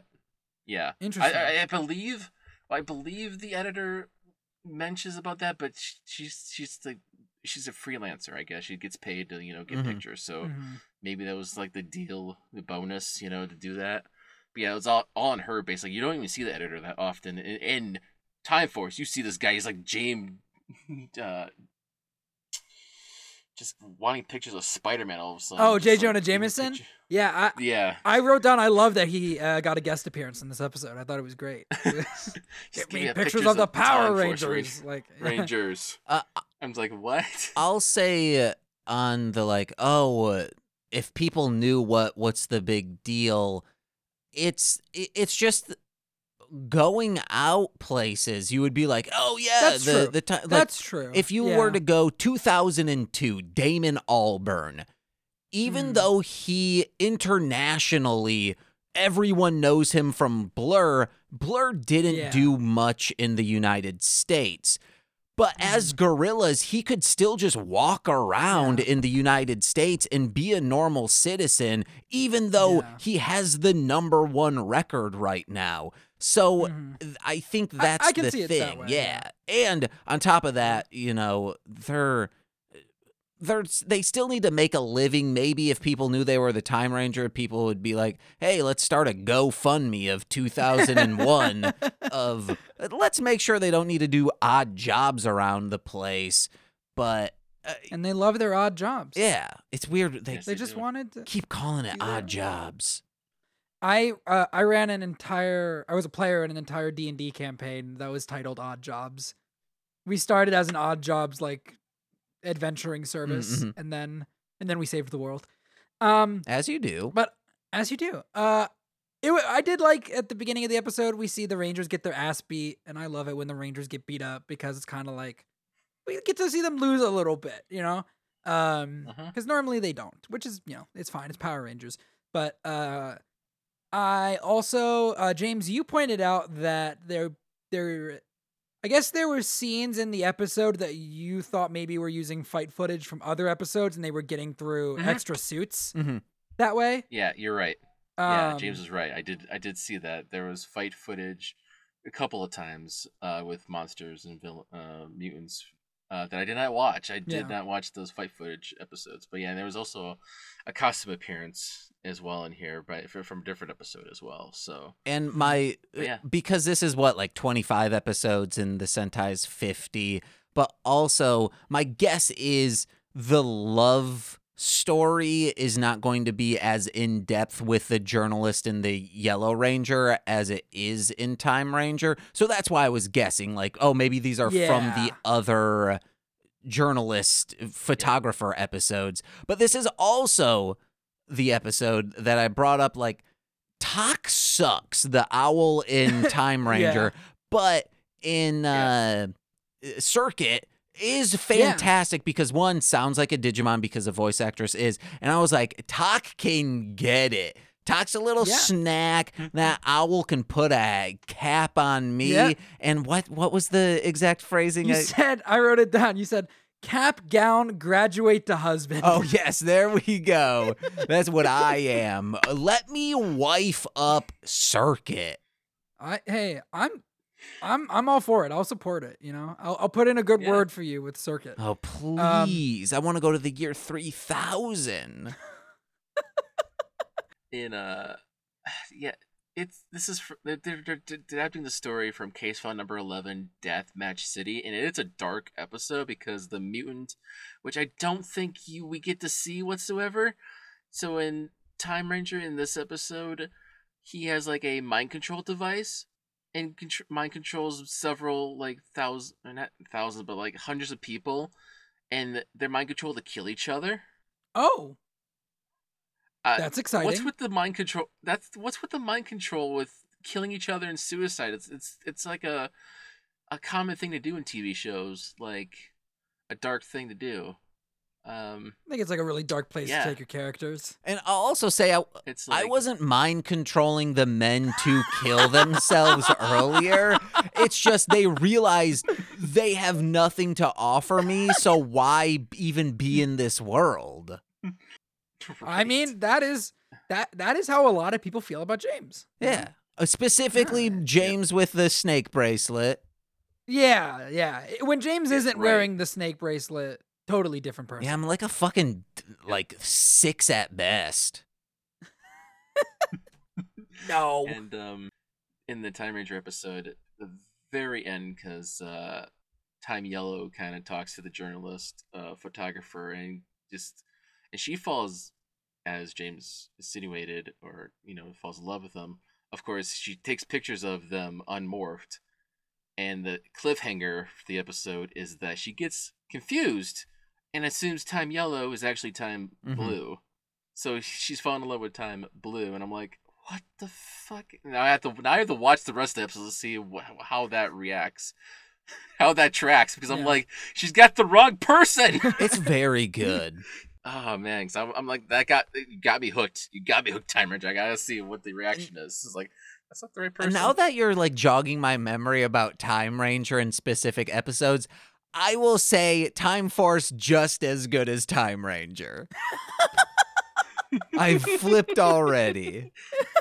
Yeah. Interesting. I, I believe I believe the editor mentions about that, but sh- she's she's like she's a freelancer. I guess she gets paid to you know get Mhm. pictures. So Mhm. maybe that was like the deal, the bonus, you know, to do that. But yeah, it was all all on her. Basically, you don't even see the editor that often. In, in Time Force, you see this guy. He's like James, (laughs) uh, just wanting pictures of Spider Man all of a sudden. Oh, Just J. like, Jonah give Jameson? Yeah, I, Yeah. I wrote down. I love that he uh, got a guest appearance in this episode. I thought it was great. (laughs) (laughs) Get me a pictures of the Time Power Force Rangers. Like Rangers. Uh, I'm like, what? I'll say uh, on the like, oh, if people knew what what's the big deal, it's it's just going out places. You would be like, oh yeah, That's the true. the time. Like, That's true. if you Yeah. were to go 2002, Damon Albarn, even Mm. though he internationally everyone knows him from Blur, Blur didn't Yeah. do much in the United States. But as Mm. Gorillaz, he could still just walk around Yeah. in the United States and be a normal citizen, even though Yeah. he has the number one record right now. So Mhm. I think that's I can the thing. that way, yeah. And on top of that, you know, they're they're they still need to make a living. Maybe if people knew they were the Time Ranger, people would be like, "Hey, let's start a GoFundMe of 2001 of (laughs) let's make sure they don't need to do odd jobs around the place." But uh, and they love their odd jobs. yeah, it's weird they Yes. they they just do. wanted to. keep calling it Do their odd jobs. I uh, I ran an entire. I was a player in an entire D and D campaign that was titled Odd Jobs. We started as an Odd Jobs like adventuring service, mhm. and then and then we saved the world. Um, As you do. but as you do, uh, it I did like at the beginning of the episode we see the Rangers get their ass beat, and I love it when the Rangers get beat up because it's kind of like we get to see them lose a little bit, you know. Um, Uh-huh. because normally they don't, which is you know it's fine. It's Power Rangers, but uh, I also uh James, you pointed out that there there. I guess there were scenes in the episode that you thought maybe were using fight footage from other episodes, and they were getting through Mhm. extra suits Mhm. that way. Yeah, you're right. yeah, Um, James is right. I did I did see that there was fight footage a couple of times uh, with monsters and vill- uh, mutants uh, that I did not watch. I did Yeah. not watch those fight footage episodes. But yeah, there was also a costume appearance as well in here, but from a different episode as well. So And my yeah. because this is what like 25 episodes and the Sentai's 50, but also my guess is the love story is not going to be as in depth with the journalist in the Yellow Ranger as it is in Time Ranger. So that's why I was guessing, like, oh, maybe these are from the other journalist photographer episodes. But this is also the episode that I brought up, like, Talk sucks, the owl in (laughs) Time Ranger, but in uh, Circuit is fantastic because one sounds like a Digimon because the voice actress is, and I was like, Talk can get it. Talk's a little Yeah. snack. Mm-hmm. That owl can put a cap on me. Yeah. And what what was the exact phrasing? You I- said I wrote it down. You said cap gown, graduate to husband. Oh (laughs) yes, there we go. That's what I am. Let me wife up Circuit. I hey, I'm I'm I'm all for it. I'll support it, you know. I'll I'll put in a good Yeah. word for you with circuit. Oh Um, please! I want to go to the year three thousand. (laughs) in uh (sighs) yeah it's this is they're, they're, they're adapting the story from case file number 11 death match city and it's a dark episode because the mutant which i don't think you we get to see whatsoever so in time ranger in this episode he has like a mind control device and contr- mind controls several like thousands not thousands but like hundreds of people and they're mind control to kill each other Oh, uh, that's exciting. What's with the mind control? That's what's with the mind control with killing each other and suicide. It's it's it's like a a common thing to do in TV shows, like a dark thing to do. Um, I think it's like a really dark place Yeah. to take your characters. And I'll also say I, it's like I wasn't mind controlling the men to kill themselves (laughs) earlier. It's just they realized they have nothing to offer me, so why even be in this world? I mean, that is that that is how a lot of people feel about James. Yeah. Uh, specifically, Yeah. James with the snake bracelet. Yeah, yeah. When James Yeah, isn't right. wearing the snake bracelet, totally different person. Yeah, I'm like a fucking like six at best. (laughs) no. and um, in the Time Ranger episode, the very end, because uh, Time Yellow kind of talks to the journalist, uh, photographer, and just and she falls, as James insinuated, or you know, falls in love with him. Of course, she takes pictures of them unmorphed, and the cliffhanger for the episode is that she gets confused and assumes Time Yellow is actually Time Mhm. Blue. So she's falling in love with Time Blue, and I'm like, what the fuck? Now I have to now I have to watch the rest of the episode to see wh- how that reacts, (laughs) how that tracks, because I'm like, she's got the wrong person. (laughs) It's very (laughs) good. oh man, because I'm, I'm like that got you got me hooked. You got me hooked, Time Ranger. I gotta see what the reaction is. It's like that's not the right person. And now that you're like jogging my memory about Time Ranger and specific episodes, I will say Time Force just as good as Time Ranger. I've flipped already.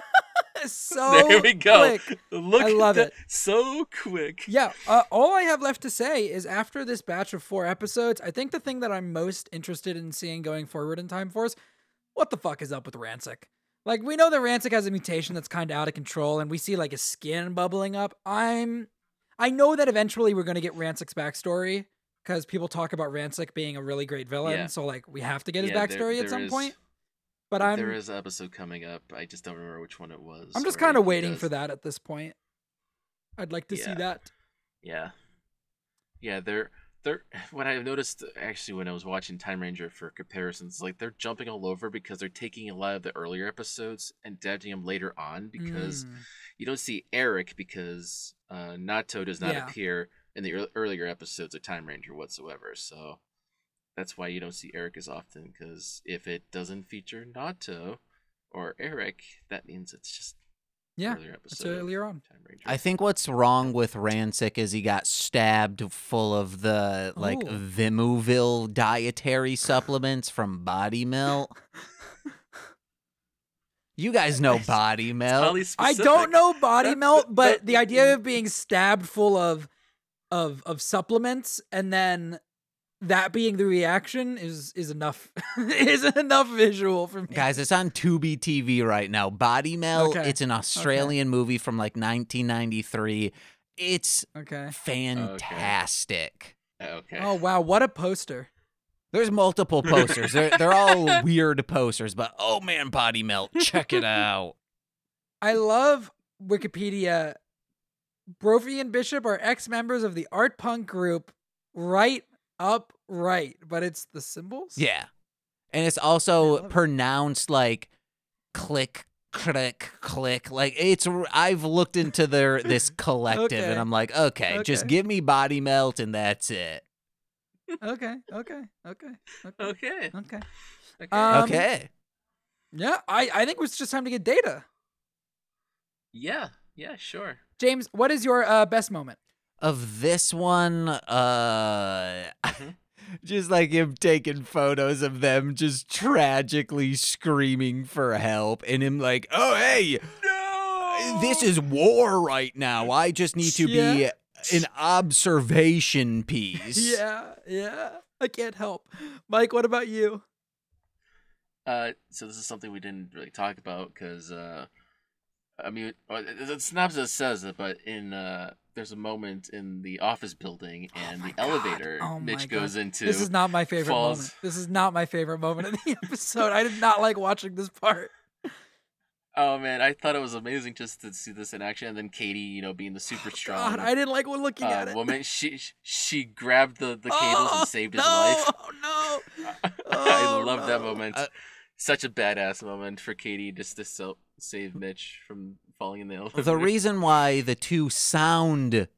(laughs) so There we go. quick. Look, I at love that. it. So quick. Yeah, uh, all I have left to say is after this batch of four episodes, I think the thing that I'm most interested in seeing going forward in Time Force, what the fuck is up with Ransik? Like we know that Ransik has a mutation that's kind of out of control, and we see like his skin bubbling up. I'm, I know that eventually we're gonna get Ransik's backstory because people talk about Ransik being a really great villain, Yeah. so like we have to get his Yeah, there- backstory at some is- point. But I'm, there is an episode coming up. I just don't remember which one it was. I'm just kind of waiting does- for that at this point. I'd like to see that. Yeah, yeah. They're they're (laughs) what I've noticed actually when I was watching Time Ranger for comparisons, like they're jumping all over because they're taking a lot of the earlier episodes and adapting them later on because Mm. you don't see Eric because uh, Naoto does not Yeah. appear in the earlier episodes of Time Ranger whatsoever. So that's why you don't see Eric as often. Because if it doesn't feature Naoto or Eric, that means it's just Yeah, earlier episode of earlier on. Time Ranger. I think what's wrong with Ransik is he got stabbed full of the like Ooh. Vimuville dietary supplements from Body Melt. You guys know Body Melt. Highly I don't know body melt, but the idea of mm. being stabbed full of of of supplements and then that being the reaction is is enough (laughs) is enough visual for me. Guys, it's on Tubi TV right now. Body Melt. Okay, It's an Australian movie from like 1993. It's Okay. fantastic. Okay. Oh wow, what a poster. There's multiple posters. they're they're all (laughs) weird posters, but oh man, body melt. Check it out. (laughs) I love Wikipedia. Brophy and Bishop are ex members of the art punk group Right Up Right, but it's the symbols? Yeah. And it's also love it. pronounced like click click click like it's i've looked into their this (laughs) collective Okay. and I'm like, okay, just give me body melt and that's it. Okay, okay, okay, okay, Okay. okay. Okay. Um, okay. Yeah, I, I think it's just time to get data. yeah. Yeah. Sure. James, what is your uh, best moment? Of this one, uh Mhm. (laughs) just like him taking photos of them just tragically screaming for help and him like, "Oh, hey, No. this is war right now. I just need to be Yeah. an observation piece." (laughs) Yeah, yeah. I can't help. Mike, what about you? Uh, so this is something we didn't really talk about because, uh, I mean, uh, the synopsis says it, but in uh, there's a moment in the office building and Oh the God. elevator Oh my Mitch God. goes into. This is not my favorite falls- moment. This is not my favorite moment of the (laughs) episode. I did not like watching this part. Oh man, I thought it was amazing just to see this in action, and then Katie, you know, being the super strong God, I didn't like looking uh, at it. woman, she she grabbed the, the cables Oh, and saved his life. Oh no. (laughs) I Oh, love that moment. Uh, Such a badass moment for Katie just to so- save Mitch from falling in the elevator. The reason why the two sound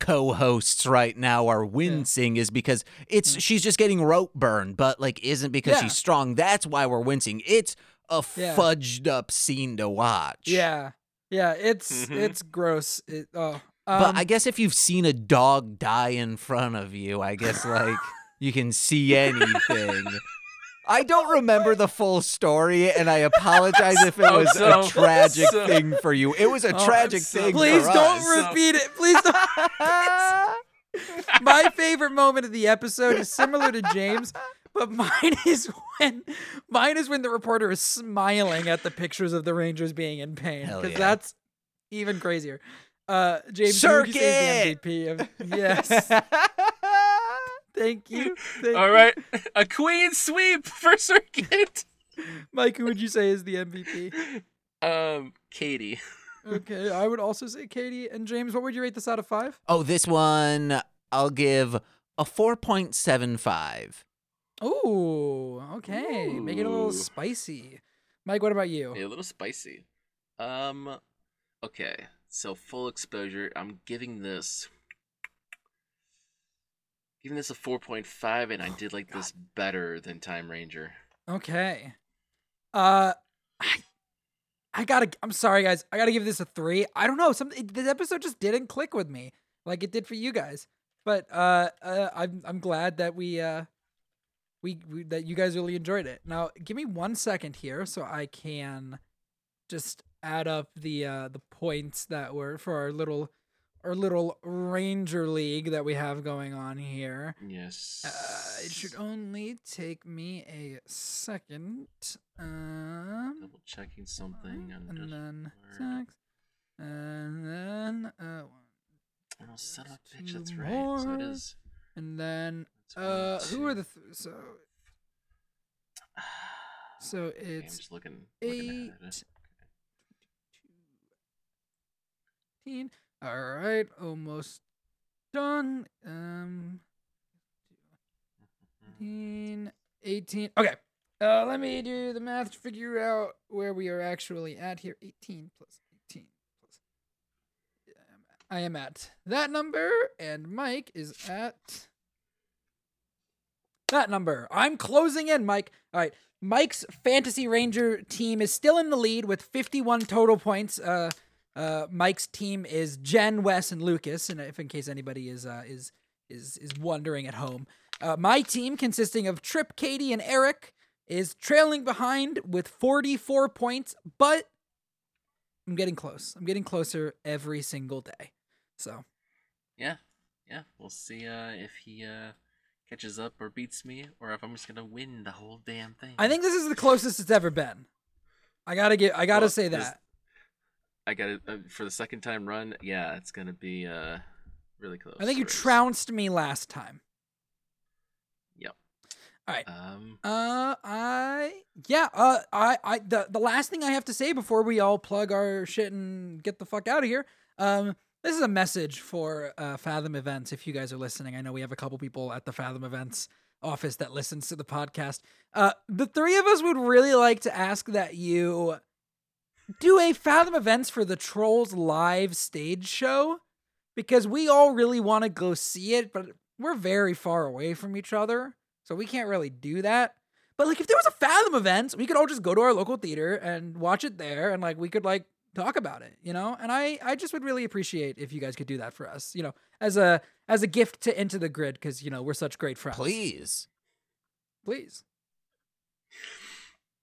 co-hosts right now are wincing is because it's Yeah. she's just getting rope burn, but like isn't because Yeah. she's strong. That's why we're wincing. It's a Yeah. fudged up scene to watch. Yeah, yeah. It's Mhm. it's gross. It, oh, But um, I guess if you've seen a dog die in front of you, I guess like (laughs) you can see anything. I don't remember the full story, and I apologize if it (laughs) was so- a tragic so- thing for you. It was a Oh, tragic so- thing. please don't us. Repeat it. Please don't. (laughs) (laughs) my favorite moment of the episode is similar to James, but mine is when mine is when the reporter is smiling at the pictures of the Rangers being in pain because yeah. that's even crazier. Uh, James, who would you say is the MVP of yes? Thank you. Thank All you. right, (laughs) a queen sweep for Circuit. Mike, who would you say is the MVP? Um, Katie. Okay, I would also say Katie and James. What would you rate this out of five? oh, this one I'll give a four point seven five. Oh, okay. Make it a little spicy. Mike, what about you? Yeah, a little spicy. Um, okay. So full exposure. I'm giving this. Giving this a 4.5, and I Oh, did like this better than Time Ranger. Okay. Uh, I, I gotta. I'm sorry, guys. I gotta give this a three. I don't know. Something. This episode just didn't click with me like it did for you guys. But uh, uh I'm I'm glad that we uh, we, we that you guys really enjoyed it. Now, give me one second here so I can just add up the uh the points that were for our little our little Ranger League that we have going on here. Yes. Uh, it should only take me a second. Um, Double checking something. and And, then six, and then uh, one, Oh, son of a bitch, that's right. So it more. is. and then one, uh, who are the th- so (sighs) so Okay, I'm it's just looking, looking at eight. it. 18. All right, almost done. Um, 18, 18. Okay. Uh, let me do the math to figure out where we are actually at here. 18 plus 18 plus. I am at that number, and Mike is at that number. I'm closing in, Mike. All right. Mike's Fantasy Ranger team is still in the lead with 51 total points. Uh, uh, Mike's team is Jen, Wes, and Lucas. And if in case anybody is uh, is is is wondering at home, uh, my team consisting of Trip, Katie, and Eric is trailing behind with 44 points, but I'm getting close. I'm getting closer every single day. So Yeah, yeah. We'll see uh, if he uh, catches up or beats me, or if I'm just gonna win the whole damn thing. I think this is the closest it's ever been. I gotta get. I gotta Well, say that. I got it uh, for the second time run. Yeah, it's gonna be uh, really close. I think you trounced me last time. Yep. All right. Um, Uh, I yeah. Uh, I I the the last thing I have to say before we all plug our shit and get the fuck out of here. Um, this is a message for uh, Fathom Events. If you guys are listening, I know we have a couple people at the Fathom Events office that listens to the podcast. Uh, the three of us would really like to ask that you do a Fathom Events for the Trolls live stage show because we all really want to go see it, but we're very far away from each other, so we can't really do that. But like, if there was a Fathom event, we could all just go to our local theater and watch it there, and like we could like talk about it, you know. And I I just would really appreciate if you guys could do that for us, you know, as a as a gift to Into the Grid because you know we're such great friends. Please. please.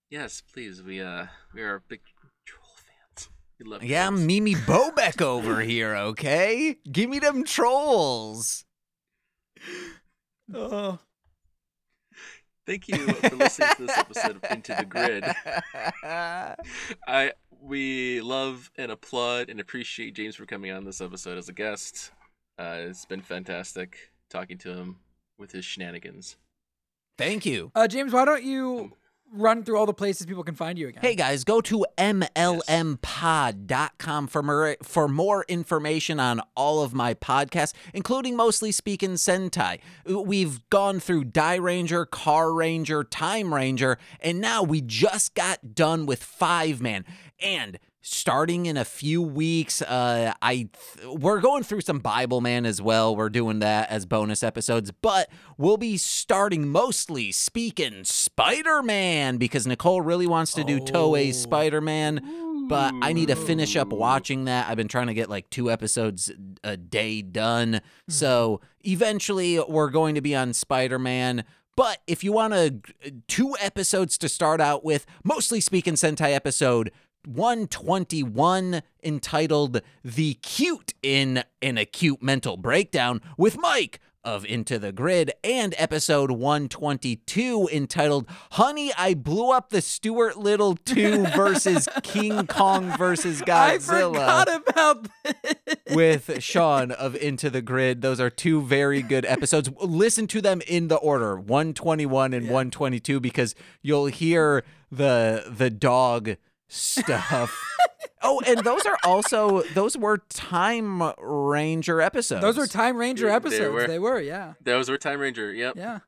yes, please. We uh, we are big troll fans. We love. Yeah, trolls. Mimi (laughs) Bobeck over here, okay? Give me them trolls. (laughs) Oh, Thank you for listening to this episode of Into the Grid. (laughs) I we love and applaud and appreciate James for coming on this episode as a guest. Uh, it's been fantastic talking to him with his shenanigans. Thank you. uh, James, why don't you run through all the places people can find you again? Hey guys, go to mlmpod.com for more, for more information on all of my podcasts, including Mostly Speakin' Sentai. We've gone through Dairanger, Car Ranger, Time Ranger, and now we just got done with Fiveman. And starting in a few weeks, uh, I th- we're going through some Bibleman as well. We're doing that as bonus episodes, but we'll be starting mostly speaking Spider Man because Nicole really wants to do Toei's Oh. Spider Man. But I need to finish up watching that. I've been trying to get like two episodes a day done. So eventually we're going to be on Spider Man. But if you want to, two episodes to start out with, Mostly Speakin' Sentai episode 121 entitled The Cute in an Acute Mental Breakdown with Mike of Into the Grid and episode 122 entitled Honey, I Blew Up the Stuart Little 2 (laughs) versus King Kong versus (laughs) I Godzilla forgot about this. with Shawn of Into the Grid. Those are two very good episodes. Listen to them in the order 121 and 122 because you'll hear the the dog stuff. (laughs) oh, and those are also those were Time Ranger episodes. Those were Time Ranger They- they episodes. were. They were, yeah, Those were Time Ranger. Yep. yeah.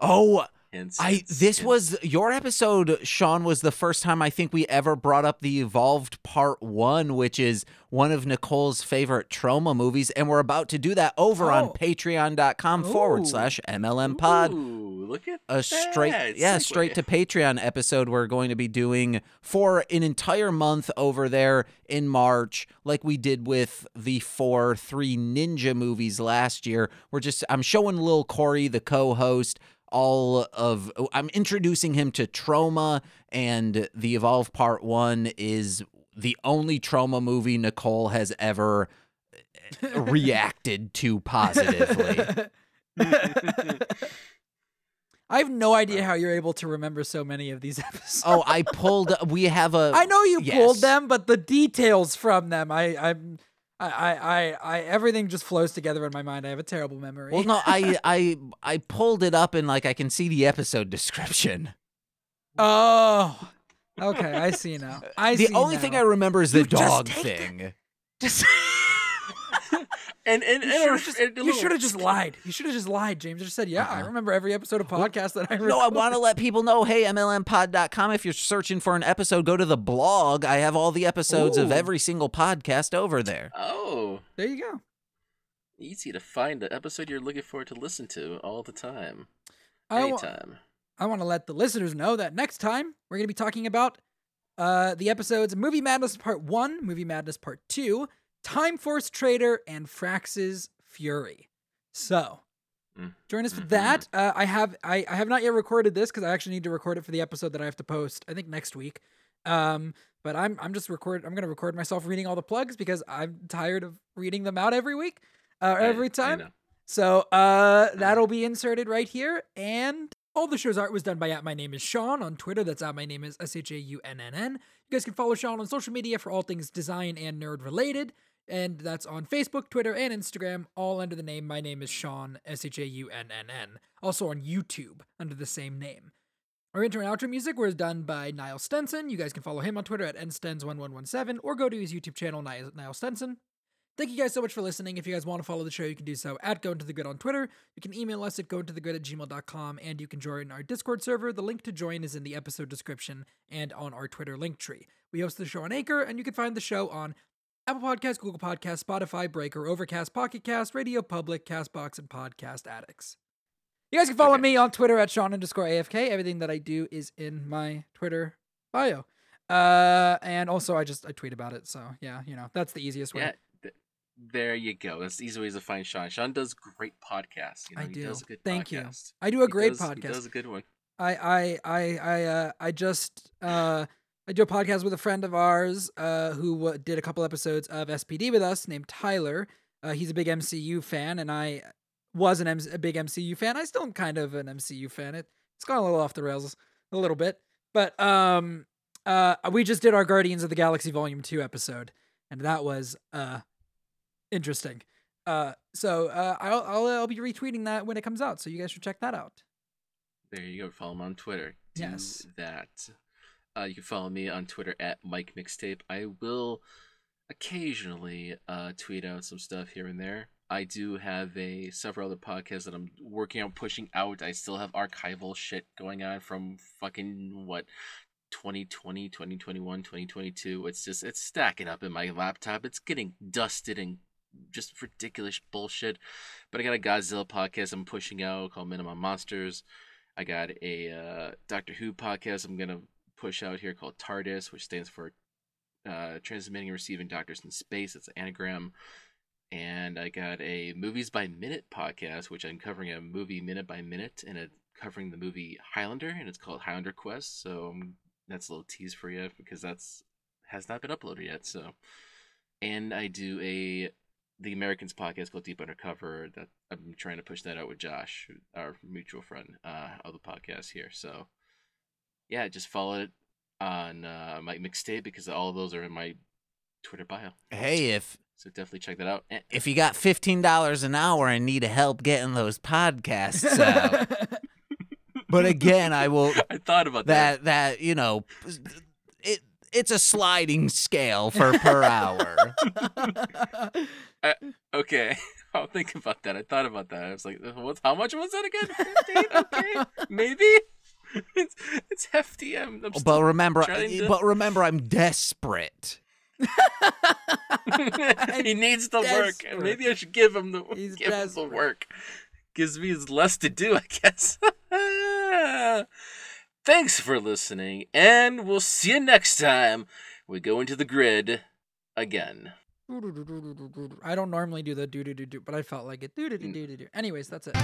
Oh, Hints, I this hints. was your episode, Shawn, was the first time I think we ever brought up the Evolved Part One, which is one of Nicole's favorite trauma movies, and we're about to do that over on Oh. patreon.com forward slash MLM pod. Look at A straight that yeah, segue. straight to Patreon episode we're going to be doing for an entire month over there in March, like we did with the four three ninja movies last year. We're just I'm showing Lil Corey, the co-host, all of I'm introducing him to trauma and the Evolve Part One is the only trauma movie Nicole has ever uh, (laughs) reacted to positively. (laughs) I have no idea how you're able to remember so many of these episodes. Oh, I pulled. We have a. (laughs) I know you pulled them, but the details from them, I, I'm, I, I, I, I, everything just flows together in my mind. I have a terrible memory. Well, no, I, (laughs) I, I pulled it up and like I can see the episode description. Oh, okay, I see now. I see. the only now. thing I remember is the You dog thing. (laughs) just. And and, You should have just, you little- should have just lied. You should have just lied, James. Just said, "Yeah, I Uh-uh. remember every episode of podcast that I remember." No, I want to let people know. Hey, MLMpod.com. If you're searching for an episode, go to the blog. I have all the episodes of every single podcast over there. Oh, There you go. easy to find the episode you're looking for to listen to all the time, I anytime. I want to let the listeners know that next time we're going to be talking about uh, the episodes Movie Madness Part 1, Movie Madness Part 2, Time Force Traitor, and Frax's Fury. So, Mm. join us for Mhm. that. Uh, I have I, I have not yet recorded this because I actually need to record it for the episode that I have to post, I think next week. Um, but I'm I'm just record I'm gonna record myself reading all the plugs because I'm tired of reading them out every week. Uh, every time. So uh that'll be inserted right here. And all the show's art was done by at my name is Sean on Twitter. That's at my name is S H A U N N N. You guys can follow Sean on social media for all things design and nerd related. And that's on Facebook, Twitter, and Instagram, all under the name My Name is Sean, S H A U N N N. Also on YouTube under the same name. Our intro and outro music was done by Niall Stenson. You guys can follow him on Twitter at nstens1117 or go to his YouTube channel, Niall Stenson. Thank you guys so much for listening. If you guys want to follow the show, you can do so at Go Into The Grid on Twitter. You can email us at gointothegrid at gmail.com, and you can join our Discord server. The link to join is in the episode description and on our Twitter link tree. We host the show on Anchor, and you can find the show on Apple Podcasts, Google Podcasts, Spotify, Breaker, Overcast, Pocket Cast, Radio Public, Castbox, and Podcast Addicts. You guys can follow Okay. me on Twitter at Shawn underscore AFK. Everything that I do is in my Twitter bio. Uh, and also I just I tweet about it. So yeah, you know that's the easiest way. Yeah, th- there you go. That's the easy ways to find Shawn. Shawn does great podcasts. You know, I he do. does a good Thank you. I do a He great does- He podcast. does a good one. I I I I uh I just uh I do a podcast with a friend of ours uh who did a couple episodes of SPD with us named Tyler. Uh, he's a big MCU fan, and I was an M- a big MCU fan. I still am kind of an MCU fan. It it's gone a little off the rails a little bit, but um uh we just did our Guardians of the Galaxy Volume Two episode, and that was uh interesting. Uh, so uh, I'll, I'll I'll be retweeting that when it comes out, so you guys should check that out. There you go. Follow him on Twitter. Do Yes. that. Uh, you can follow me on Twitter at Mike Mixtape. I will occasionally uh, tweet out some stuff here and there. I do have a several other podcasts that I'm working on pushing out. I still have archival shit going on from fucking what 2020, 2021, 2022. It's just it's stacking up in my laptop. It's getting dusted and just ridiculous bullshit. But I got a Godzilla podcast I'm pushing out called Minimum Monsters. I got a uh, Doctor Who podcast I'm gonna push out here called TARDIS, which stands for uh, Transmitting and Receiving Doctors in Space. It's an anagram. And I got a Movies by Minute podcast, which I'm covering a movie minute by minute, and it covering the movie Highlander, and it's called Highlander Quest. So um, that's a little tease for you because that's has not been uploaded yet. So, and I do a the Americans podcast called Deep Undercover that I'm trying to push that out with Josh, our mutual friend uh, of the podcast here. So yeah, just follow it on uh, my mixtape because all of those are in my Twitter bio. Hey, if So definitely check that out. And if you got fifteen dollars an hour and need to help getting those podcasts (laughs) out, but again, I will (laughs) I thought about that. that that you know, it it's a sliding scale for per (laughs) hour. Okay, I'll think about that. I thought about that. I was like, "What's how much was that again? 15? Okay, maybe." (laughs) It's, it's hefty. I'm, I'm oh, But remember, eh, to- but remember, I'm desperate. (laughs) he needs the work. Maybe I should give him the He's give him the work. Gives me less to do, I guess. (laughs) Thanks for listening, and we'll see you next time. We go into the grid again. I don't normally do the do do do do, but I felt like it. Do do do do mm. do do. Anyways, that's it.